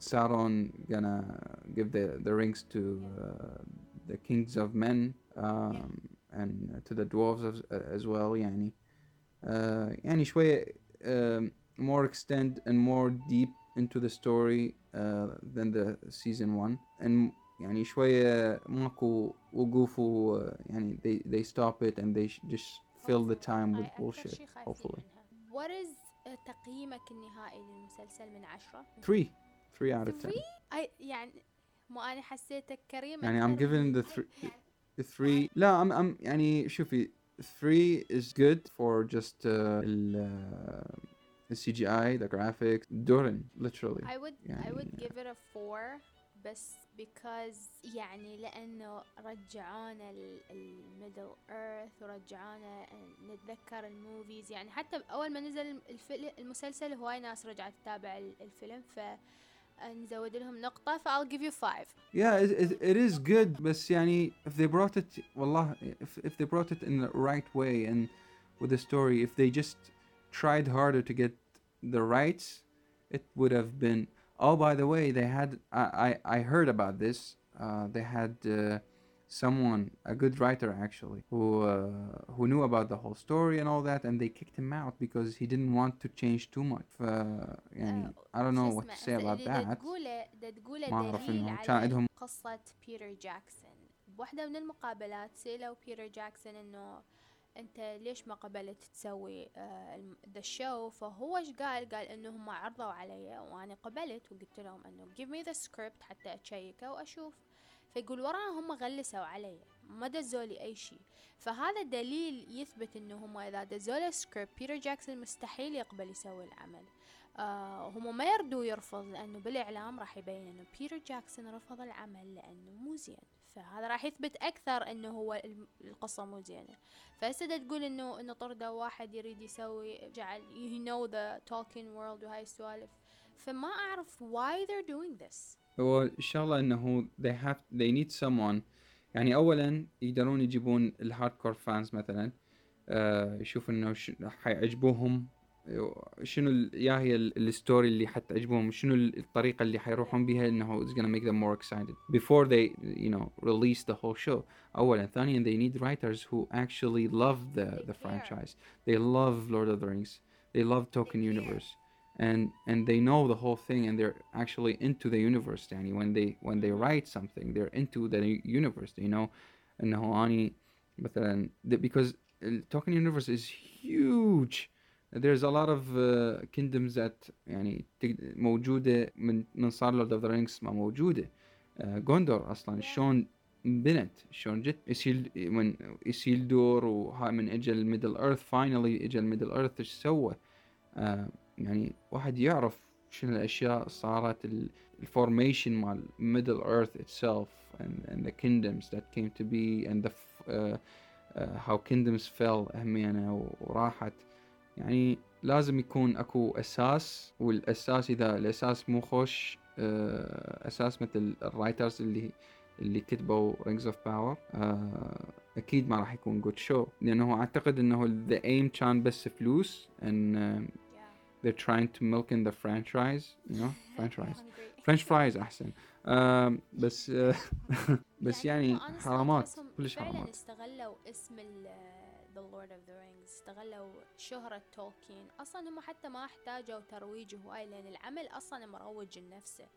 S2: Sauron gonna give the, the rings to uh, the kings of men um, and to the dwarves as, as well يعني uh, يعني شوية um, more extend and more deep into the story uh, than the season one and يعني شوية ماكو وقوف و يعني they, they stop it and they sh- just fill the time with
S1: هاي أكثر
S2: bullshit
S1: شي خايفين
S2: hopefully
S1: منها. What is uh, تقييمك النهائي للمسلسل من عشرة؟
S2: three three out of ten
S1: Three؟ أي يعني مو أنا حسيتك كريم
S2: يعني I'm
S1: أكثر.
S2: giving the three the three لا I'm, I'm يعني شوفي three is good for just uh, ال uh, the CGI the graphics دورن literally
S1: I would I
S2: يعني-
S1: would give it a four بس because يعني لأنه رجعونا ال Middle Earth ورجعونا نتذكر ال movies يعني حتى أول ما نزل الفيلم المسلسل هواي ناس رجعت تتابع ال- الفيلم ف نزود لهم نقطة ف I'll give you five
S2: yeah it, it, it is good بس يعني if they brought it والله if, if they brought it in the right way and with the story if they just tried harder to get the rights it would have been oh by the way they had I, I, I heard about this uh, they had uh, someone a good writer actually who uh, who knew about the whole story and all that and they kicked him out because he didn't want to change too much ف يعني I don't know
S1: شو
S2: what to
S1: اسمه؟
S2: say about
S1: اللي دا
S2: that
S1: تقوله دا تقوله
S2: ما أعرف
S1: دليل
S2: إنه كان
S1: على
S2: عندهم-
S1: قصة بيتر جاكسون بواحدة من المقابلات سألوا بيتر جاكسون انه أنت ليش ما قبلت تسوي the show فهو إيش قال؟ قال انه هم عرضوا علي وأنا قبلت وقلت لهم إنه give me the script حتى اشيكه وأشوف. فيقول وراها هم غلسوا علي ما دزوا لي أي شيء. فهذا دليل يثبت انه هم إذا دزوا له سكريبت بيتر جاكسون مستحيل يقبل يسوي العمل. آه هم ما يردوا يرفض لأنه بالإعلام راح يبين إنه بيتر جاكسون رفض العمل لأنه مو زين. فهذا راح يثبت أكثر إنه هو القصة مو زينة. فهسه تقول إنه إنه طردوا واحد يريد يسوي جعل you know the Tolkien world وهاي السوالف. فما أعرف why they're doing this.
S2: هو الشغلة إنه they have they need someone. يعني اولا يقدرون يجيبون ال hard core fans مثلا آه إنه حيعجبوهم شنو ال- يا هي ال- الستوري اللي حتعجبهم شنو ال- الطريقة اللي حيروحون بها انه it's gonna make them more excited before they you know release the whole show اولا ثانيا they need writers who actually love the
S1: They
S2: the
S1: care.
S2: franchise they love Lord of the Rings they love Tolkien
S1: care.
S2: universe and and they know the whole thing and they're actually into the universe يعني when they when they write something they're into the universe they know انه اني مثلا the- because the Tolkien universe is huge There's a lot of uh, kingdoms that يعني موجودة من من صار Lord of the Rings ما موجودة. جوندور أصلا شلون بنت شلون جت؟ اسيل من اسيلدور وهاي من اجى ال Middle Earth finally اجى ال Middle Earth إيش سوى؟ آه يعني واحد يعرف شنو الأشياء صارت ال formation مال Middle Earth itself and, and the kingdoms that came to be and the uh, uh, how kingdoms fell همينة وراحت. يعني لازم يكون أكو أساس والأساس إذا الأساس مو خوش آه، أساس مثل ال writers اللي اللي كتبوا Rings of Power أكيد ما راح يكون good show لأنه أعتقد إنه the aim كان بس فلوس um,
S1: yeah.
S2: they're trying to milk in the franchise you know *laughs* franchise.
S1: Hungry.
S2: French fries أحسن. بس آه، *laughs* بس يعني حرامات كلش حرامات.
S1: استغلوا اسم The Lord of the Rings استغلوا شهرة تولكين أصلا هم حتى ما احتاجوا ترويج هواي لأن العمل أصلا مروج لنفسه.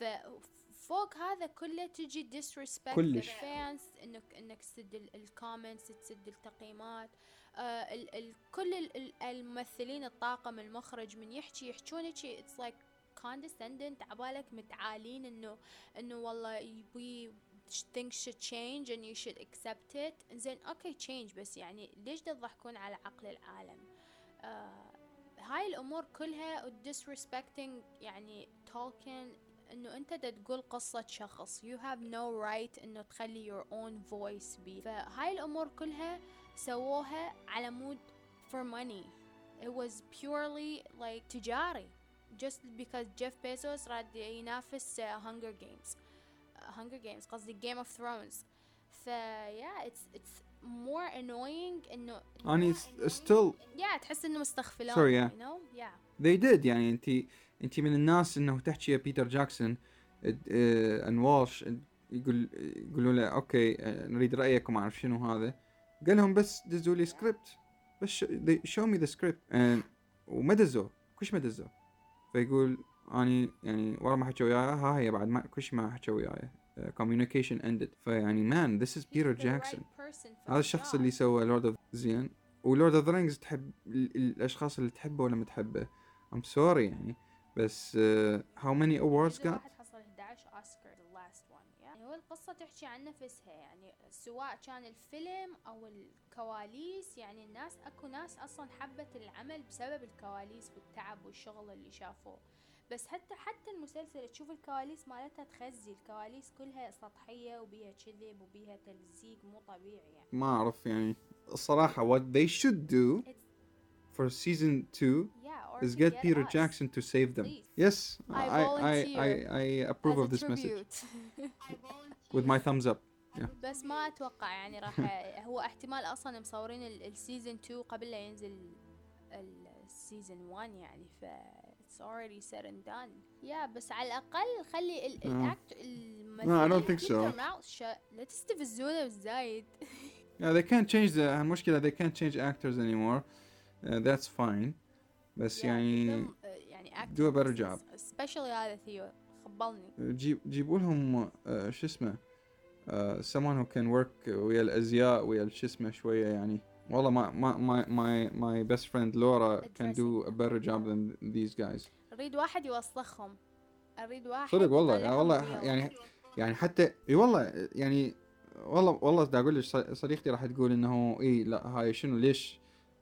S1: ففوق هذا كله تجي disrespect
S2: كلش.
S1: fans إنك إنك تسد ال comments تسد التقييمات. آه ال ال كل ال ال الممثلين الطاقم المخرج من يحكي يحجون it's like condescending عبالك متعالين إنه إنه والله we things should change and you should accept it زين اوكي change بس يعني ليش تضحكون على عقل العالم آه هاي الامور كلها disrespecting يعني talking انه انت دا تقول قصة شخص you have no right انه تخلي your own voice بي فهاي الامور كلها سووها على مود for money it was purely like تجاري just because Jeff Bezos راد ينافس uh, Hunger Games uh, Hunger Games قصدي Game of Thrones. ف yeah it's it's more annoying انه
S2: اني ستيل
S1: yeah تحس إنه مستغفلون know? Yeah.
S2: They did يعني انت أنت من الناس إنه تحكي يا بيتر جاكسون ان والش يقول يقولوا له أوكي آه، نريد رايك وما أعرف شنو هذا. قال لهم بس دزوا لي سكريبت بس شو مي ذا سكريبت وما دزوه كلش ما دزوه فيقول اني يعني ورا ما حكوا وياي ها هي بعد ما كلش ما حكوا وياي. كوميونيكيشن اندد فيعني مان جاكسون
S1: right person for
S2: هذا الشخص. اللي سوى لورد اوف زين ولورد اوف رينجز تحب ال- الأشخاص اللي تحبه ولا ما تحبه؟ I'm sorry يعني. بس how many awards
S1: كل
S2: got?
S1: واحد حصل 11 أوسكار the last one يعني هو القصة تحكي عن نفسها يعني سواء كان الفيلم أو الكواليس يعني الناس أكو ناس أصلا حبت العمل بسبب الكواليس والتعب والشغل اللي شافوه. بس حتى حتى المسلسل تشوف الكواليس مالتها تخزي. الكواليس كلها سطحية وبيها كذب وبيها تلزيق مو طبيعي يعني.
S2: ما أعرف يعني. الصراحة what they should do
S1: It's-
S2: for season 2
S1: yeah or
S2: is get
S1: get
S2: Peter
S1: us.
S2: Jackson to save them.
S1: Please.
S2: yes
S1: I
S2: I I I, I approve of this message. *laughs*
S1: Tribute.
S2: with my thumbs up.
S1: بس ما أتوقع يعني راح *laughs* هو احتمال أصلا مصورين ال- السيزون 2 قبل لا ينزل السيزون 1 يعني ف it's already said and done يا بس على الاقل خلي ال-
S2: آه.
S1: الاكت
S2: No, I don't think
S1: keep
S2: so.
S1: their mouth shut. لا تستفزونا بالزايد
S2: Yeah, *laughs* they can't change the المشكلة they can't change actors anymore. Uh, that's fine. بس
S1: Yeah,
S2: يعني
S1: give them, uh, يعني
S2: do a better
S1: actors,
S2: job.
S1: especially هذا ثيو خبلني
S2: جيب جيبوا لهم uh, شو اسمه uh, someone who can work ويا الأزياء ويا شو اسمه شوية يعني والله ما ما my my my best friend Laura can do a better job than these guys.
S1: أريد واحد يوسخهم. أريد واحد
S2: صدق والله
S1: يطلعهم
S2: والله. يعني يعني حتى إي والله يعني والله والله دا أقول لك صديقتي راح تقول إنه إي لا هاي شنو ليش؟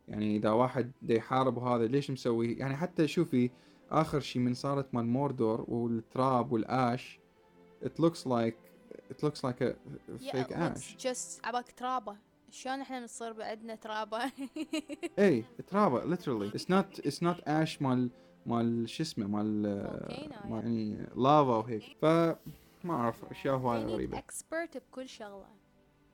S2: يعني إذا واحد دا يحارب وهذا ليش مسوي؟ يعني حتى شوفي آخر شيء من صارت مال موردور والتراب والآش it looks like it looks like a
S1: Yeah,
S2: fake
S1: let's
S2: ash.
S1: just عباك ترابة. شلون إحنا نصير بعدنا ترابا
S2: اي ترابا literally it's not it's not اش مال مال شو اسمه مال
S1: آه،
S2: مال يعني لافا وهيك ف ما أعرف أشياء هواي
S1: غريبة.
S2: يحتاجون
S1: expert بكل شغلة.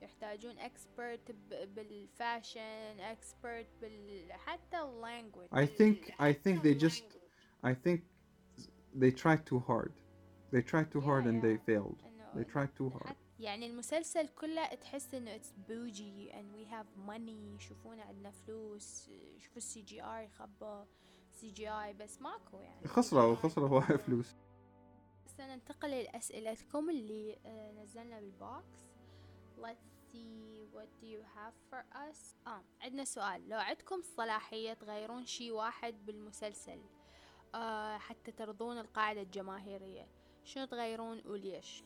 S1: يحتاجون expert بال fashion expert بال حتى ال language
S2: I think I think they just I think they tried too hard they tried too hard and they failed they tried too hard
S1: يعني المسلسل كله تحس إنه it's bougie and we have money يشوفون عندنا فلوس يشوفوا ال CGI يخبى CGI بس ماكو يعني.
S2: خسروا خسروا هواي فلوس.
S1: هسه ننتقل لأسئلتكم اللي آه، نزلنا بال box Let's see what do you have for us. آه عندنا سؤال. لو عندكم صلاحية تغيرون شي واحد بالمسلسل آه حتى ترضون القاعدة الجماهيرية شنو تغيرون وليش؟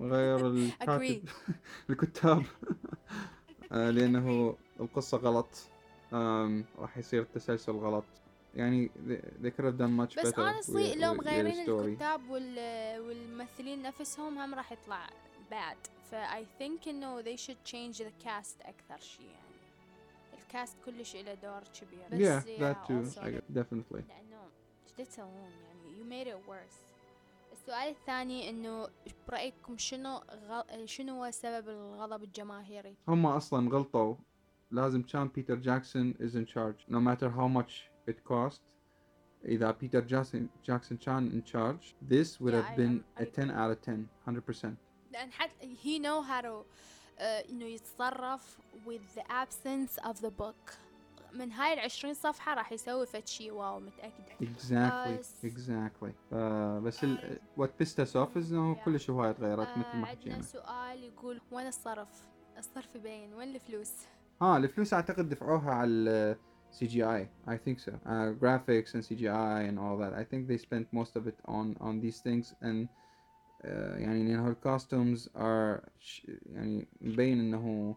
S2: غير *laughs* الكاتب *laughs* الكتاب. *laughs* آه، لأنه القصة غلط. راح يصير التسلسل غلط. يعني they, could have done much
S1: بس honestly لو مغيرين. الكتاب وال... والممثلين نفسهم هم راح يطلع bad. ف I think إنه they should change the cast أكثر شي يعني. الكاست كلش له دور كبير. بس
S2: Yeah, that too. definitely.
S1: لأنه إيش تسوون يعني. You made it worse. السؤال الثاني إنه برأيكم شنو غل... شنو هو سبب الغضب الجماهيري؟
S2: هم أصلا غلطوا. لازم كان بيتر جاكسون is in charge. No matter how much it cost إذا بيتر جاكسون جاكسون كان in charge this would
S1: Yeah,
S2: have
S1: I-
S2: been
S1: I
S2: a 10 out of 10 100%
S1: لأن حتى he know how to uh, انه يتصرف with the absence of the book. من هاي العشرين صفحة راح يسوي فد شي واو متأكدة
S2: exactly exactly آه بس ال what pissed us off is
S1: إنه.
S2: كلش هواي تغيرت مثل
S1: آه
S2: ما
S1: عندنا
S2: حكينا
S1: سؤال يقول وين الصرف؟ الصرف باين وين الفلوس؟
S2: ها الفلوس أعتقد دفعوها على سي جي اي I think so uh, graphics and CGI and all that I think they spent most of it on on these things and uh, يعني لأنه الكوستومز are يعني مبين إنه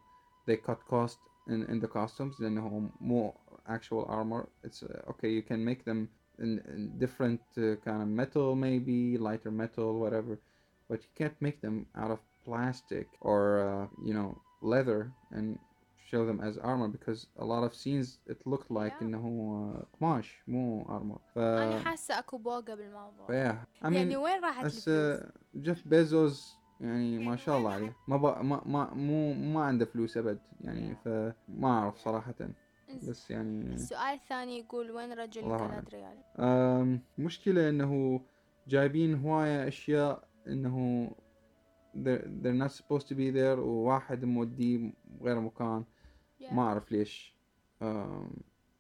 S2: they cut cost in, in the costumes لأنه مو actual armor it's uh, okay you can make them in, in different uh, kind of metal maybe lighter metal whatever but you can't make them out of plastic or uh, you know leather and show them as armor because a lot of scenes it looked like
S1: Yeah.
S2: انه هو قماش مو armor ف
S1: أنا حاسة أكو بوقة بالموضوع
S2: yeah I
S1: يعني
S2: mean
S1: وين راحت
S2: بس
S1: الفلوس؟
S2: جيف بيزوس يعني ما شاء الله عليه. ما بق... ما ما مو ما عنده فلوس أبد. يعني فما أعرف
S1: إنزين.
S2: بس يعني
S1: السؤال الثاني يقول وين رجل. الكالادريال؟
S2: um مشكلة إنه جايبين هواية أشياء إنه they're, they're not supposed to be there وواحد موديه غير مكان.
S1: Yeah.
S2: ما أعرف ليش. um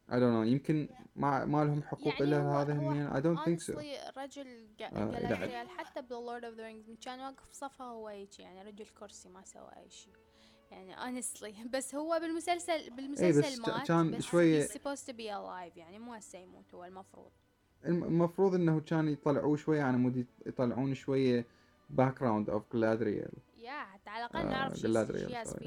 S2: I don't know. يمكن ما ما لهم حقوق
S1: يعني إلا
S2: هذا
S1: هو
S2: همين I don't think so.
S1: رجل
S2: آه، إذا عد-
S1: جالادريال حتى باللورد اوف ذا رينجز كان واقف صفها هو هيك يعني رجل كرسي ما سوى أي شيء. يعني honestly. *laughs* بس هو بالمسلسل بالمسلسل
S2: بس
S1: مات
S2: كان
S1: بس he's supposed to be alive يعني مو هسه يموت هو المفروض.
S2: الم- المفروض إنه كان يطلعوه شوية على مود يطلعون شوية background of Galadriel.
S1: يا حتى على الأقل
S2: آه،
S1: نعرف she's-
S2: Galadriel,
S1: she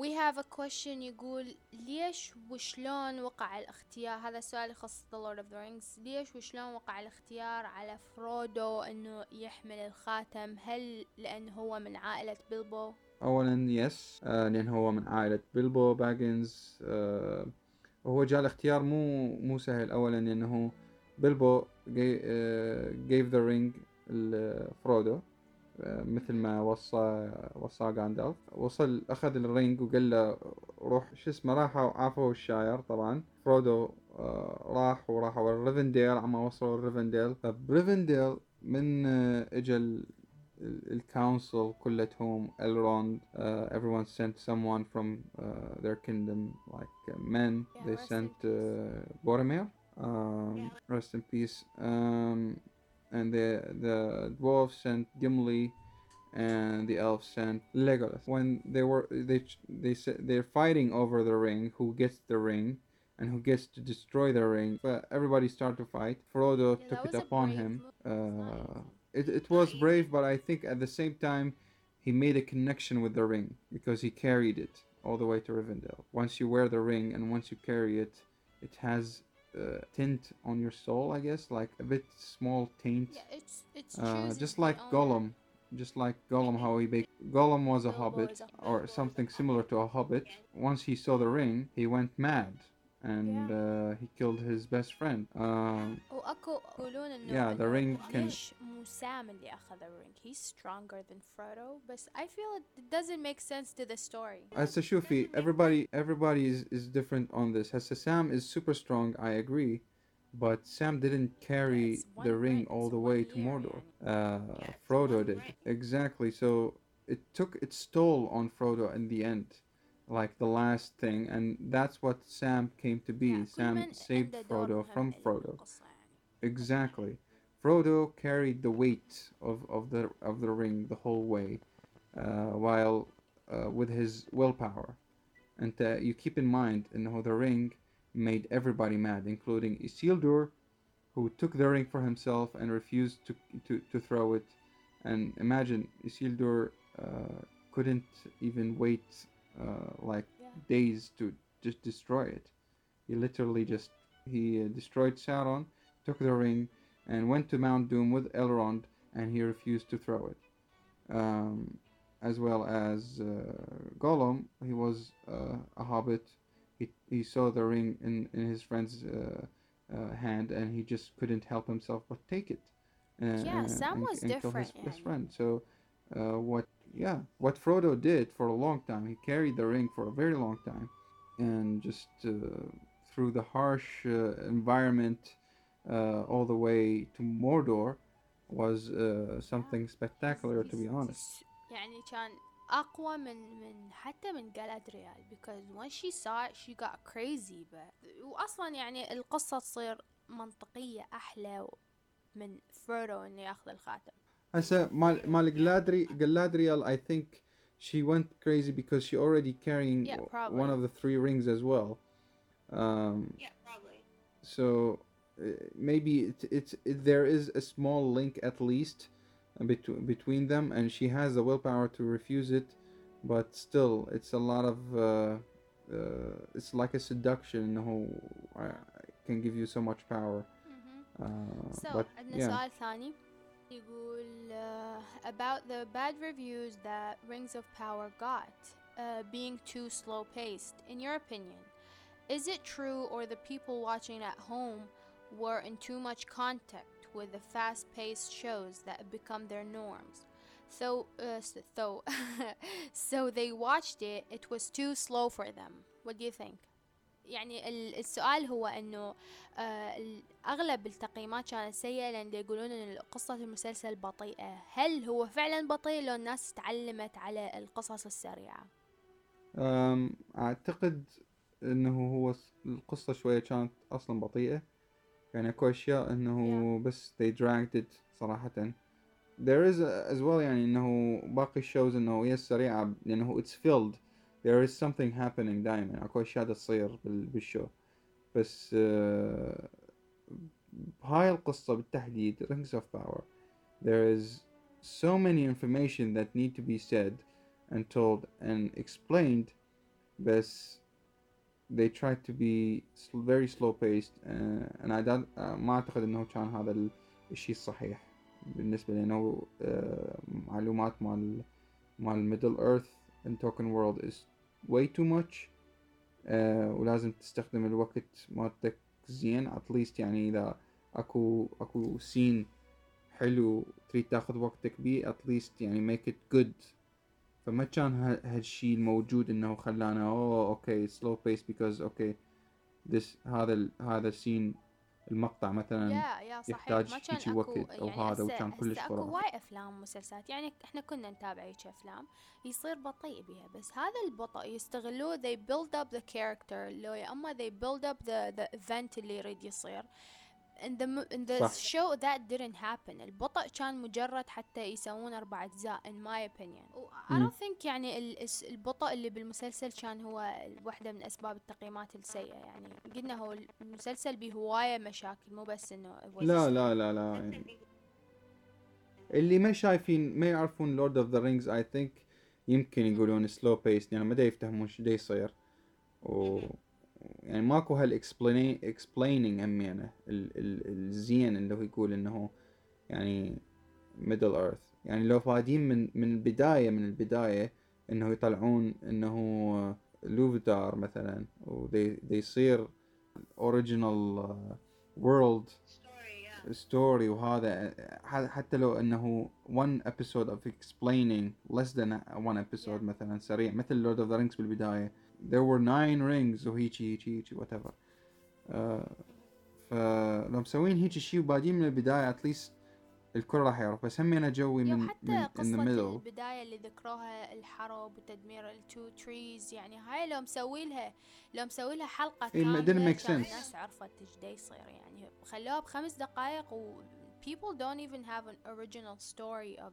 S1: we have a question يقول ليش وشلون وقع الاختيار؟ هذا السؤال يخص the Lord of the Rings. ليش وشلون وقع الاختيار على فرودو إنه يحمل الخاتم؟ هل لأنه هو من عائلة بيلبو؟
S2: اولا yes آه لأن هو من عائلة بيلبو باجنز. آه وهو جاء الاختيار مو مو سهل. اولا لأنه بيلبو gave, آه gave the ring لفرودو مثل ما وصى وصى غاندالف. وصل أخذ ال ring وقال له روح شو اسمه راحوا عافوا الشاير طبعا. فرودو آه راح وراحوا ريفنديل عما وصلوا ريفنديل. فبريفنديل من آه اجى ال- ال council كلتهم Elrond uh, everyone sent someone from uh, their kingdom like men. They sent uh, Boromir. um, rest in peace. um, and the the dwarves sent Gimli and the elves sent Legolas. When they were they they said they're fighting over the ring who gets the ring and who gets to destroy the ring. But everybody started to fight. Frodo
S1: Yeah,
S2: took it upon him. uh, it, it was brave but I think at the same time he made a connection with the ring because he carried it all the way to Rivendell. Once you wear the ring and once you carry it it has uh, tint on your soul I guess like a bit small taint
S1: Yeah, it's it's
S2: uh, just like. Gollum, just like Gollum, how he be- Gollum was a hobbit or something similar to a hobbit. Once he saw the ring, he went mad, and
S1: Yeah.
S2: uh, he killed his best friend. Um,
S1: واكو يقولون انه
S2: Yeah, the
S1: إنه
S2: ring can-
S1: ليش مو سام اللي اخذ الرينج he's stronger than Frodo بس I feel it doesn't make sense to the story
S2: as Shufi, everybody everybody is, is different on this. As Sam is super strong, I agree, but Sam didn't carry
S1: it's one
S2: the ring
S1: ring,
S2: all
S1: it's
S2: the
S1: one
S2: way to
S1: year,
S2: Mordor.
S1: يعني.
S2: Uh,
S1: it's
S2: Frodo
S1: one
S2: did
S1: ring.
S2: exactly. So it took its toll on Frodo in the end, like the last thing, and that's what Sam came to be. Sam saved Frodo from Frodo. Exactly. Frodo carried the weight of, of the of the ring the whole way, uh, while uh, with his willpower. And uh, you keep in mind, you know, the ring made everybody mad, including Isildur, who took the ring for himself and refused to to, to throw it. And imagine Isildur uh, couldn't even wait uh, like
S1: yeah.
S2: days to just destroy it. He literally just he uh, destroyed Sauron, took the ring, and went to Mount Doom with Elrond, and he refused to throw it. Um, as well as uh, Gollum, he was uh, a hobbit. He, he saw the ring in, in his friend's uh, hand, and he just couldn't help himself but take it.
S1: yeah, Sam was
S2: and different. His best friend. So, what Yeah, what Frodo did for a long time, he carried the ring for a very long time, and just uh, through the harsh uh, environment uh, all the way to Mordor was uh, something spectacular to be honest.
S1: س- يعني كان اقوى من من حتى من جالادريال because when she saw it she got crazy but واصلا يعني القصة تصير منطقية احلى من فرودو انه ياخذ الخاتم
S2: هسا مال مال Galadri- Galadriel I think she went crazy because she already carrying
S1: Yeah,
S2: w-
S1: probably.
S2: one of the three rings as well. Um,
S3: Yeah, probably.
S2: so uh, maybe it, it's it, there is a small link at least between between them, and she has the willpower to refuse it, but still, it's a lot of uh, uh, it's like a seduction who uh, can give you so much power. Uh,
S1: So
S2: but
S1: عندنا
S2: yeah,
S1: سؤال ثاني يقول uh, about the bad reviews that Rings of Power got uh, being too slow paced. In your opinion, is it true or the people watching at home were in too much contact with the fast paced shows that have become their norms? So, uh, s- so, *laughs* so they watched it, it was too slow for them. What do you think? يعني ال- السؤال هو إنه آه، اغلب التقييمات كانت سيئة لأن يقولون إن قصه المسلسل بطيئة. هل هو فعلا بطيء لو الناس تعلمت على القصص السريعة؟
S2: أم، أعتقد إنه هو القصة شوية كانت أصلا بطيئة. يعني أكو أشياء إنه بس they dragged it صراحة. There is as well يعني إنه باقي الشوز إنه هي سريعة لأنه it's filled. There is something happening دائما أكو أشياء دا تصير بال- بالشو بس آه، بهاي القصة بالتحديد Rings of Power there is so many information that need to be said and told and explained بس they tried to be very slow paced uh, and I don't uh, ما أعتقد إنه كان هذا ال- الشيء الصحيح بالنسبة لأنه uh, معلومات مال مال Middle Earth and Tolkien World is way too much. Uh, ولازم تستخدم الوقت مالتك زين. At least يعني إذا أكو أكو scene حلو تريد تاخذ وقتك بيه at least يعني make it good. فما كان هالشي الموجود إنه خلانا oh okay slow pace because okay this هذا هذا ال scene المقطع مثلا
S1: يا يا صحيح.
S2: يحتاج
S1: ما كان أكو
S2: وقت أو
S1: يعني
S2: هذا وكان كلش
S1: هسه
S2: أكو.
S1: وايد أفلام ومسلسلات. يعني إحنا كنا نتابع هيك أفلام يصير بطيء بيها بس هذا البطء يستغلوه. They build up the character لو يا أما they build up the the event اللي يريد يصير. In the in the
S2: صح.
S1: show that didn't happen. البطء كان مجرد حتى يسوون أربع أجزاء in my opinion. و I don't think يعني البطء اللي بالمسلسل كان هو واحدة من أسباب التقييمات السيئة يعني. قلنا هو المسلسل به هواية مشاكل مو بس إنه
S2: لا لا لا لا يعني. اللي ما شايفين ما يعرفون لورد اوف ذا رينجز اي ثينك يمكن يقولون سلو بيس يعني ما دا يفتهمون شو دا يصير. و يعني ماكو هال اكسبليننج همينه ال ال الزين اللي هو يقول إنه يعني ميدل ايرث يعني لو فادين من من البدايه من البداية إنه يطلعون إنه لوفدار مثلا ودي دي يصير original world story وهذا حتى لو إنه one episode of explaining less than one episode
S1: Yeah.
S2: مثلا سريع مثل Lord of the Rings بالبداية. There were nine rings وهيجي هيجي هيجي whatever. آه فلو مسوين هيجي شيء وبادين من البداية at least الكل راح يعرف. بس همي أنا جوي من
S1: حتى
S2: من in the
S1: قصة
S2: middle.
S1: البداية اللي ذكروها الحرب وتدمير ال two trees يعني هاي لو مسوي لها لو مسوي لها حلقة كاملة. الناس عرفت إيش دا يصير. يعني خلوها بخمس دقائق و people don't even have an original story of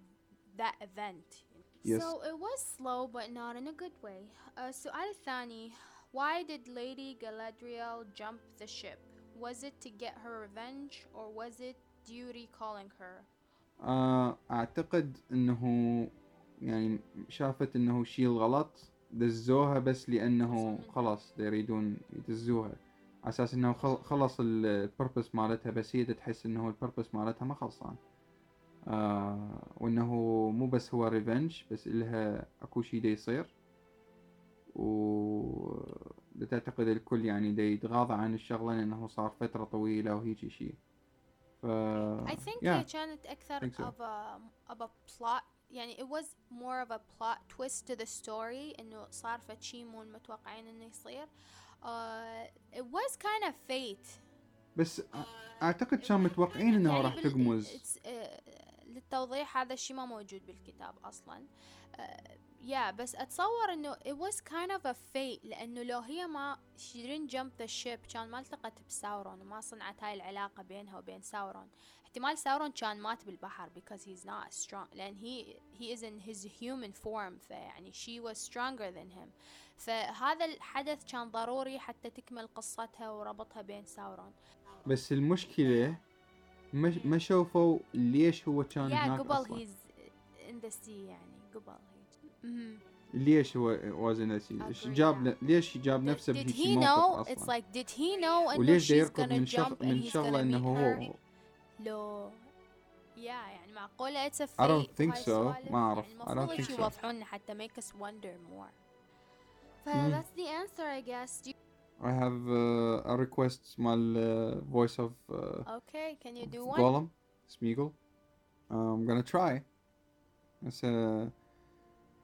S1: that event.
S2: Yes.
S1: so it was slow but not in a good way uh, السؤال الثاني why did Lady Galadriel jump the ship was it to get her revenge or was it duty calling her
S2: آه أعتقد إنه يعني شافت إنه شيء الغلط دزوها بس
S1: منها.
S2: خلاص يريدون يدزوها على أساس إنه خل- خلص البربس مالتها بس هي تحس إنه البربس مالتها ما خلصان آه وإنه مو بس هو ريفنج بس إلها أكو شيء دا يصير و دا تعتقد الكل يعني دا يتغاضى عن الشغلة لأنه صار فترة طويلة وهيجي شيء ف
S1: I think
S2: yeah.
S1: هي كانت
S2: think so.
S1: of a of a plot يعني it was more of a plot twist to the story إنه صار فد شي مو متوقعين إنه يصير. Uh, it was kind of fate.
S2: بس أعتقد كانوا متوقعين
S1: إنه
S2: راح تقمز
S1: للتوضيح هذا الشي ما موجود بالكتاب أصلا. Uh, yeah بس أتصور إنه it was kind of a fate لأنه لو هي ما she didn't jump the ship كان ما التقت بساورون وما صنعت هاي العلاقة بينها وبين ساورون. احتمال ساورون كان مات بالبحر because he's not strong لأن he he is in his human form فيعني she was stronger than him فهذا الحدث كان ضروري حتى تكمل قصتها وربطها بين ساورون
S2: بس المشكلة ما ما شوفوا ليش هو كان هناك
S1: قبل
S2: أصلا
S1: he's in the sea يعني قبل هيك.
S2: ليش هو وازن نسي
S1: Agree,
S2: جاب
S1: yeah.
S2: ليش جاب نفسه بهيك
S1: he know
S2: موقف
S1: it's
S2: أصلا
S1: like did he know
S2: وليش دا يركض من شغل
S1: and
S2: من
S1: شغلة إنه
S2: هو
S1: لو يا يعني معقولة fate
S2: I don't think so. ما.
S1: يعني
S2: I don't
S1: المفروض
S2: think so.
S1: يوضحون لنا حتى make us wonder more ف that's the answer I guess
S2: I have uh, a request مال uh, voice of uh,
S1: okay can you do
S2: of
S1: one
S2: Gollum Smeagol uh, I'm gonna try it's uh,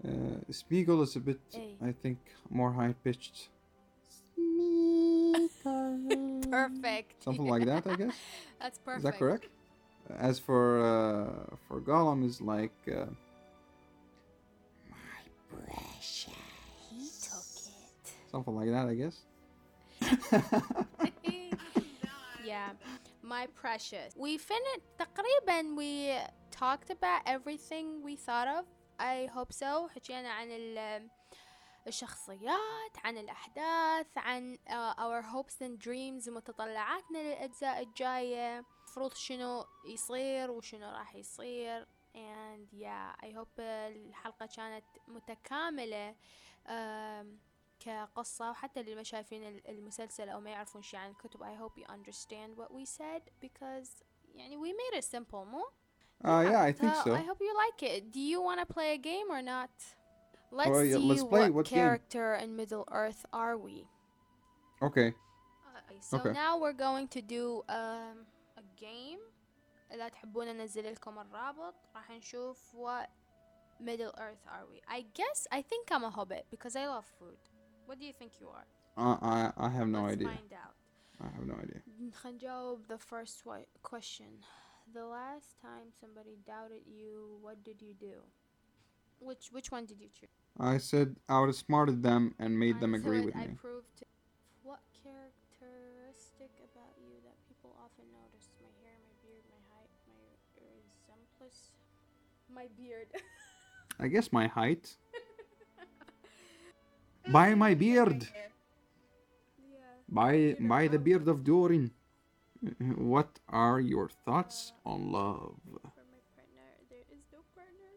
S2: uh, Smeagol is a bit
S1: Hey.
S2: I think more high pitched *laughs*
S1: perfect
S2: something like that I guess *laughs*
S1: that's perfect
S2: Is that correct? As for uh, for Gollum is like uh, my precious,
S1: he took
S2: something like that, I guess.
S1: Yeah my precious we finished تقريبا we talked about everything we thought of I hope so حكينا عن ال الشخصيات عن الأحداث عن uh, our hopes and dreams متطلعاتنا للأجزاء الجاية المفروض شنو يصير وشنو راح يصير and yeah I hope الحلقة كانت متكاملة um, كقصة وحتى اللي ما شايفين ال- المسلسل أو ما يعرفون شي عن الكتب I hope you understand what we said because يعني we made it simple مو؟
S2: Uh, yeah, I think
S1: Uh,
S2: so.
S1: I hope you like it. Do you want to play a game or not? Let's
S2: Oh, yeah,
S1: see
S2: let's play.
S1: what
S2: What game?
S1: character in Middle Earth are we.
S2: Okay.
S1: Uh, so
S2: Okay.
S1: now we're going to do um, a game. إذا تحبون أنزل لكم الرابط راح نشوف what Middle Earth are we. I guess I think I'm a hobbit because I love food. What do you think you are?
S2: Uh, I I have no
S1: Let's
S2: idea.
S1: find out.
S2: I have no idea.
S1: خلينا نجاوب the first wa- question. The last time somebody doubted you, what did you do? Which which one did you choose?
S2: I said I outsmarted them and made them
S1: I
S2: agree
S1: said
S2: with
S1: I
S2: me.
S1: proved what characteristic about you that people often notice? My hair, my beard, my height, my resemblance. My beard. *laughs*
S2: I guess my height. *laughs* By my beard. By by the beard of Dorin. What are your thoughts on love?
S1: For my partner, there is no partner.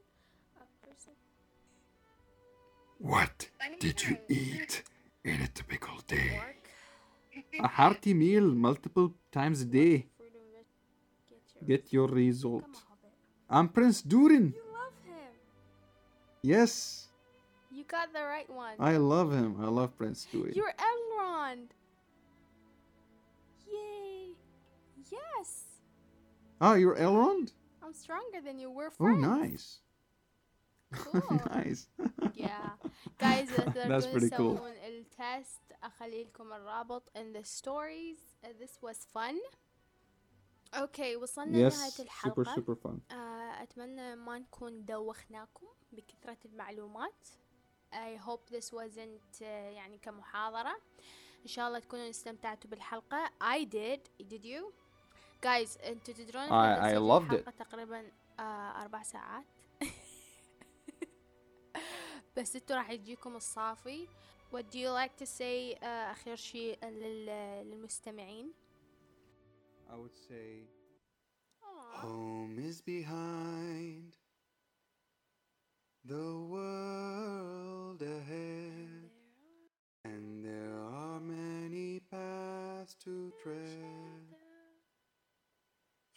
S1: A person.
S2: What did you eat in a typical day? A hearty meal multiple times a day.
S1: Fruit and veg. Get your.
S2: Result.
S1: Come on, Hobbit.
S2: I'm Prince Durin.
S1: You love him.
S2: Yes,
S1: You got the right one.
S2: I love him. I love Prince Durin.
S1: You're Elrond. Yay. Yes.
S2: Oh, you're Elrond?
S1: I'm stronger than you. We're
S2: Oh,
S1: friends.
S2: nice.
S1: Cool. *laughs*
S2: nice. *laughs*
S1: Yeah. Guys إذا
S2: That's
S1: تقدرون
S2: pretty cool.
S1: تسوون التست أخلي لكم الرابط in the stories. Uh, this was fun. اوكي وصلنا
S2: yes,
S1: لنهاية
S2: super
S1: الحلقة
S2: super fun.
S1: آه، أتمنى ما نكون دوخناكم بكثرة المعلومات I hope this wasn't آه، يعني كمحاضرة. إن شاء الله تكونوا استمتعتوا بالحلقة. I did. Did you? Guys أنتوا تدرون
S2: I- I loved it.
S1: تقريبا آه، أربع ساعات. *laughs* بس أنتوا راح يجيكم الصافي. What do you like to say آه، آخر شيء لل- للمستمعين؟
S2: I would say home is behind the world.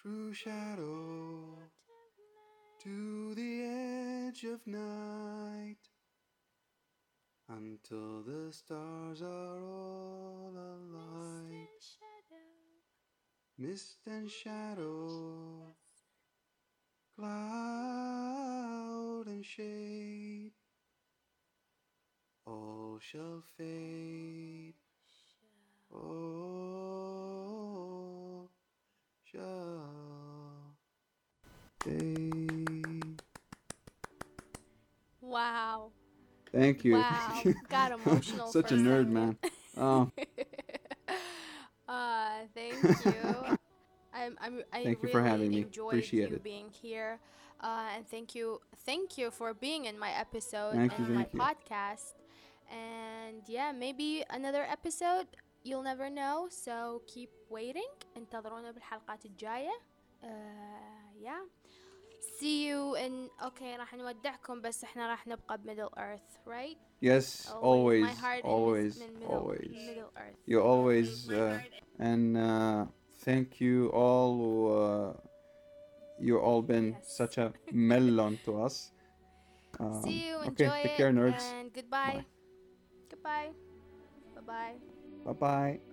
S2: Through shadow to the edge of night until the stars are all alight. Mist and shadow cloud and shade all shall fade. All shall fade
S1: Wow.
S2: thank you
S1: Wow. Got emotional *laughs*
S2: such
S1: for
S2: a
S1: a
S2: nerd
S1: second.
S2: man oh *laughs*
S1: uh, thank you. I'm, I'm, I
S2: Thank you
S1: really
S2: for having me.
S1: enjoyed
S2: Appreciate
S1: you
S2: it.
S1: being here. Uh, and thank you, thank you for being in my episode
S2: Thank
S1: and
S2: you,
S1: my
S2: thank you.
S1: podcast. And yeah, maybe another episode. You'll never know. So keep waiting. انتظرونا بالحلقات الجاية. Uh, yeah. See you in. Okay, راح نودعكم بس احنا راح نبقى بميدل ايرث, right?
S2: yes always
S1: My heart
S2: always
S1: is من middle,
S2: always
S1: Middle Earth.
S2: you always uh, and uh, thank you all uh, you all been
S1: Yes.
S2: such a *laughs* melon to us um,
S1: See you.
S2: okay
S1: Enjoy
S2: take
S1: it.
S2: care nerds
S1: And goodbye.
S2: Bye.
S1: Goodbye. Bye bye.
S2: bye bye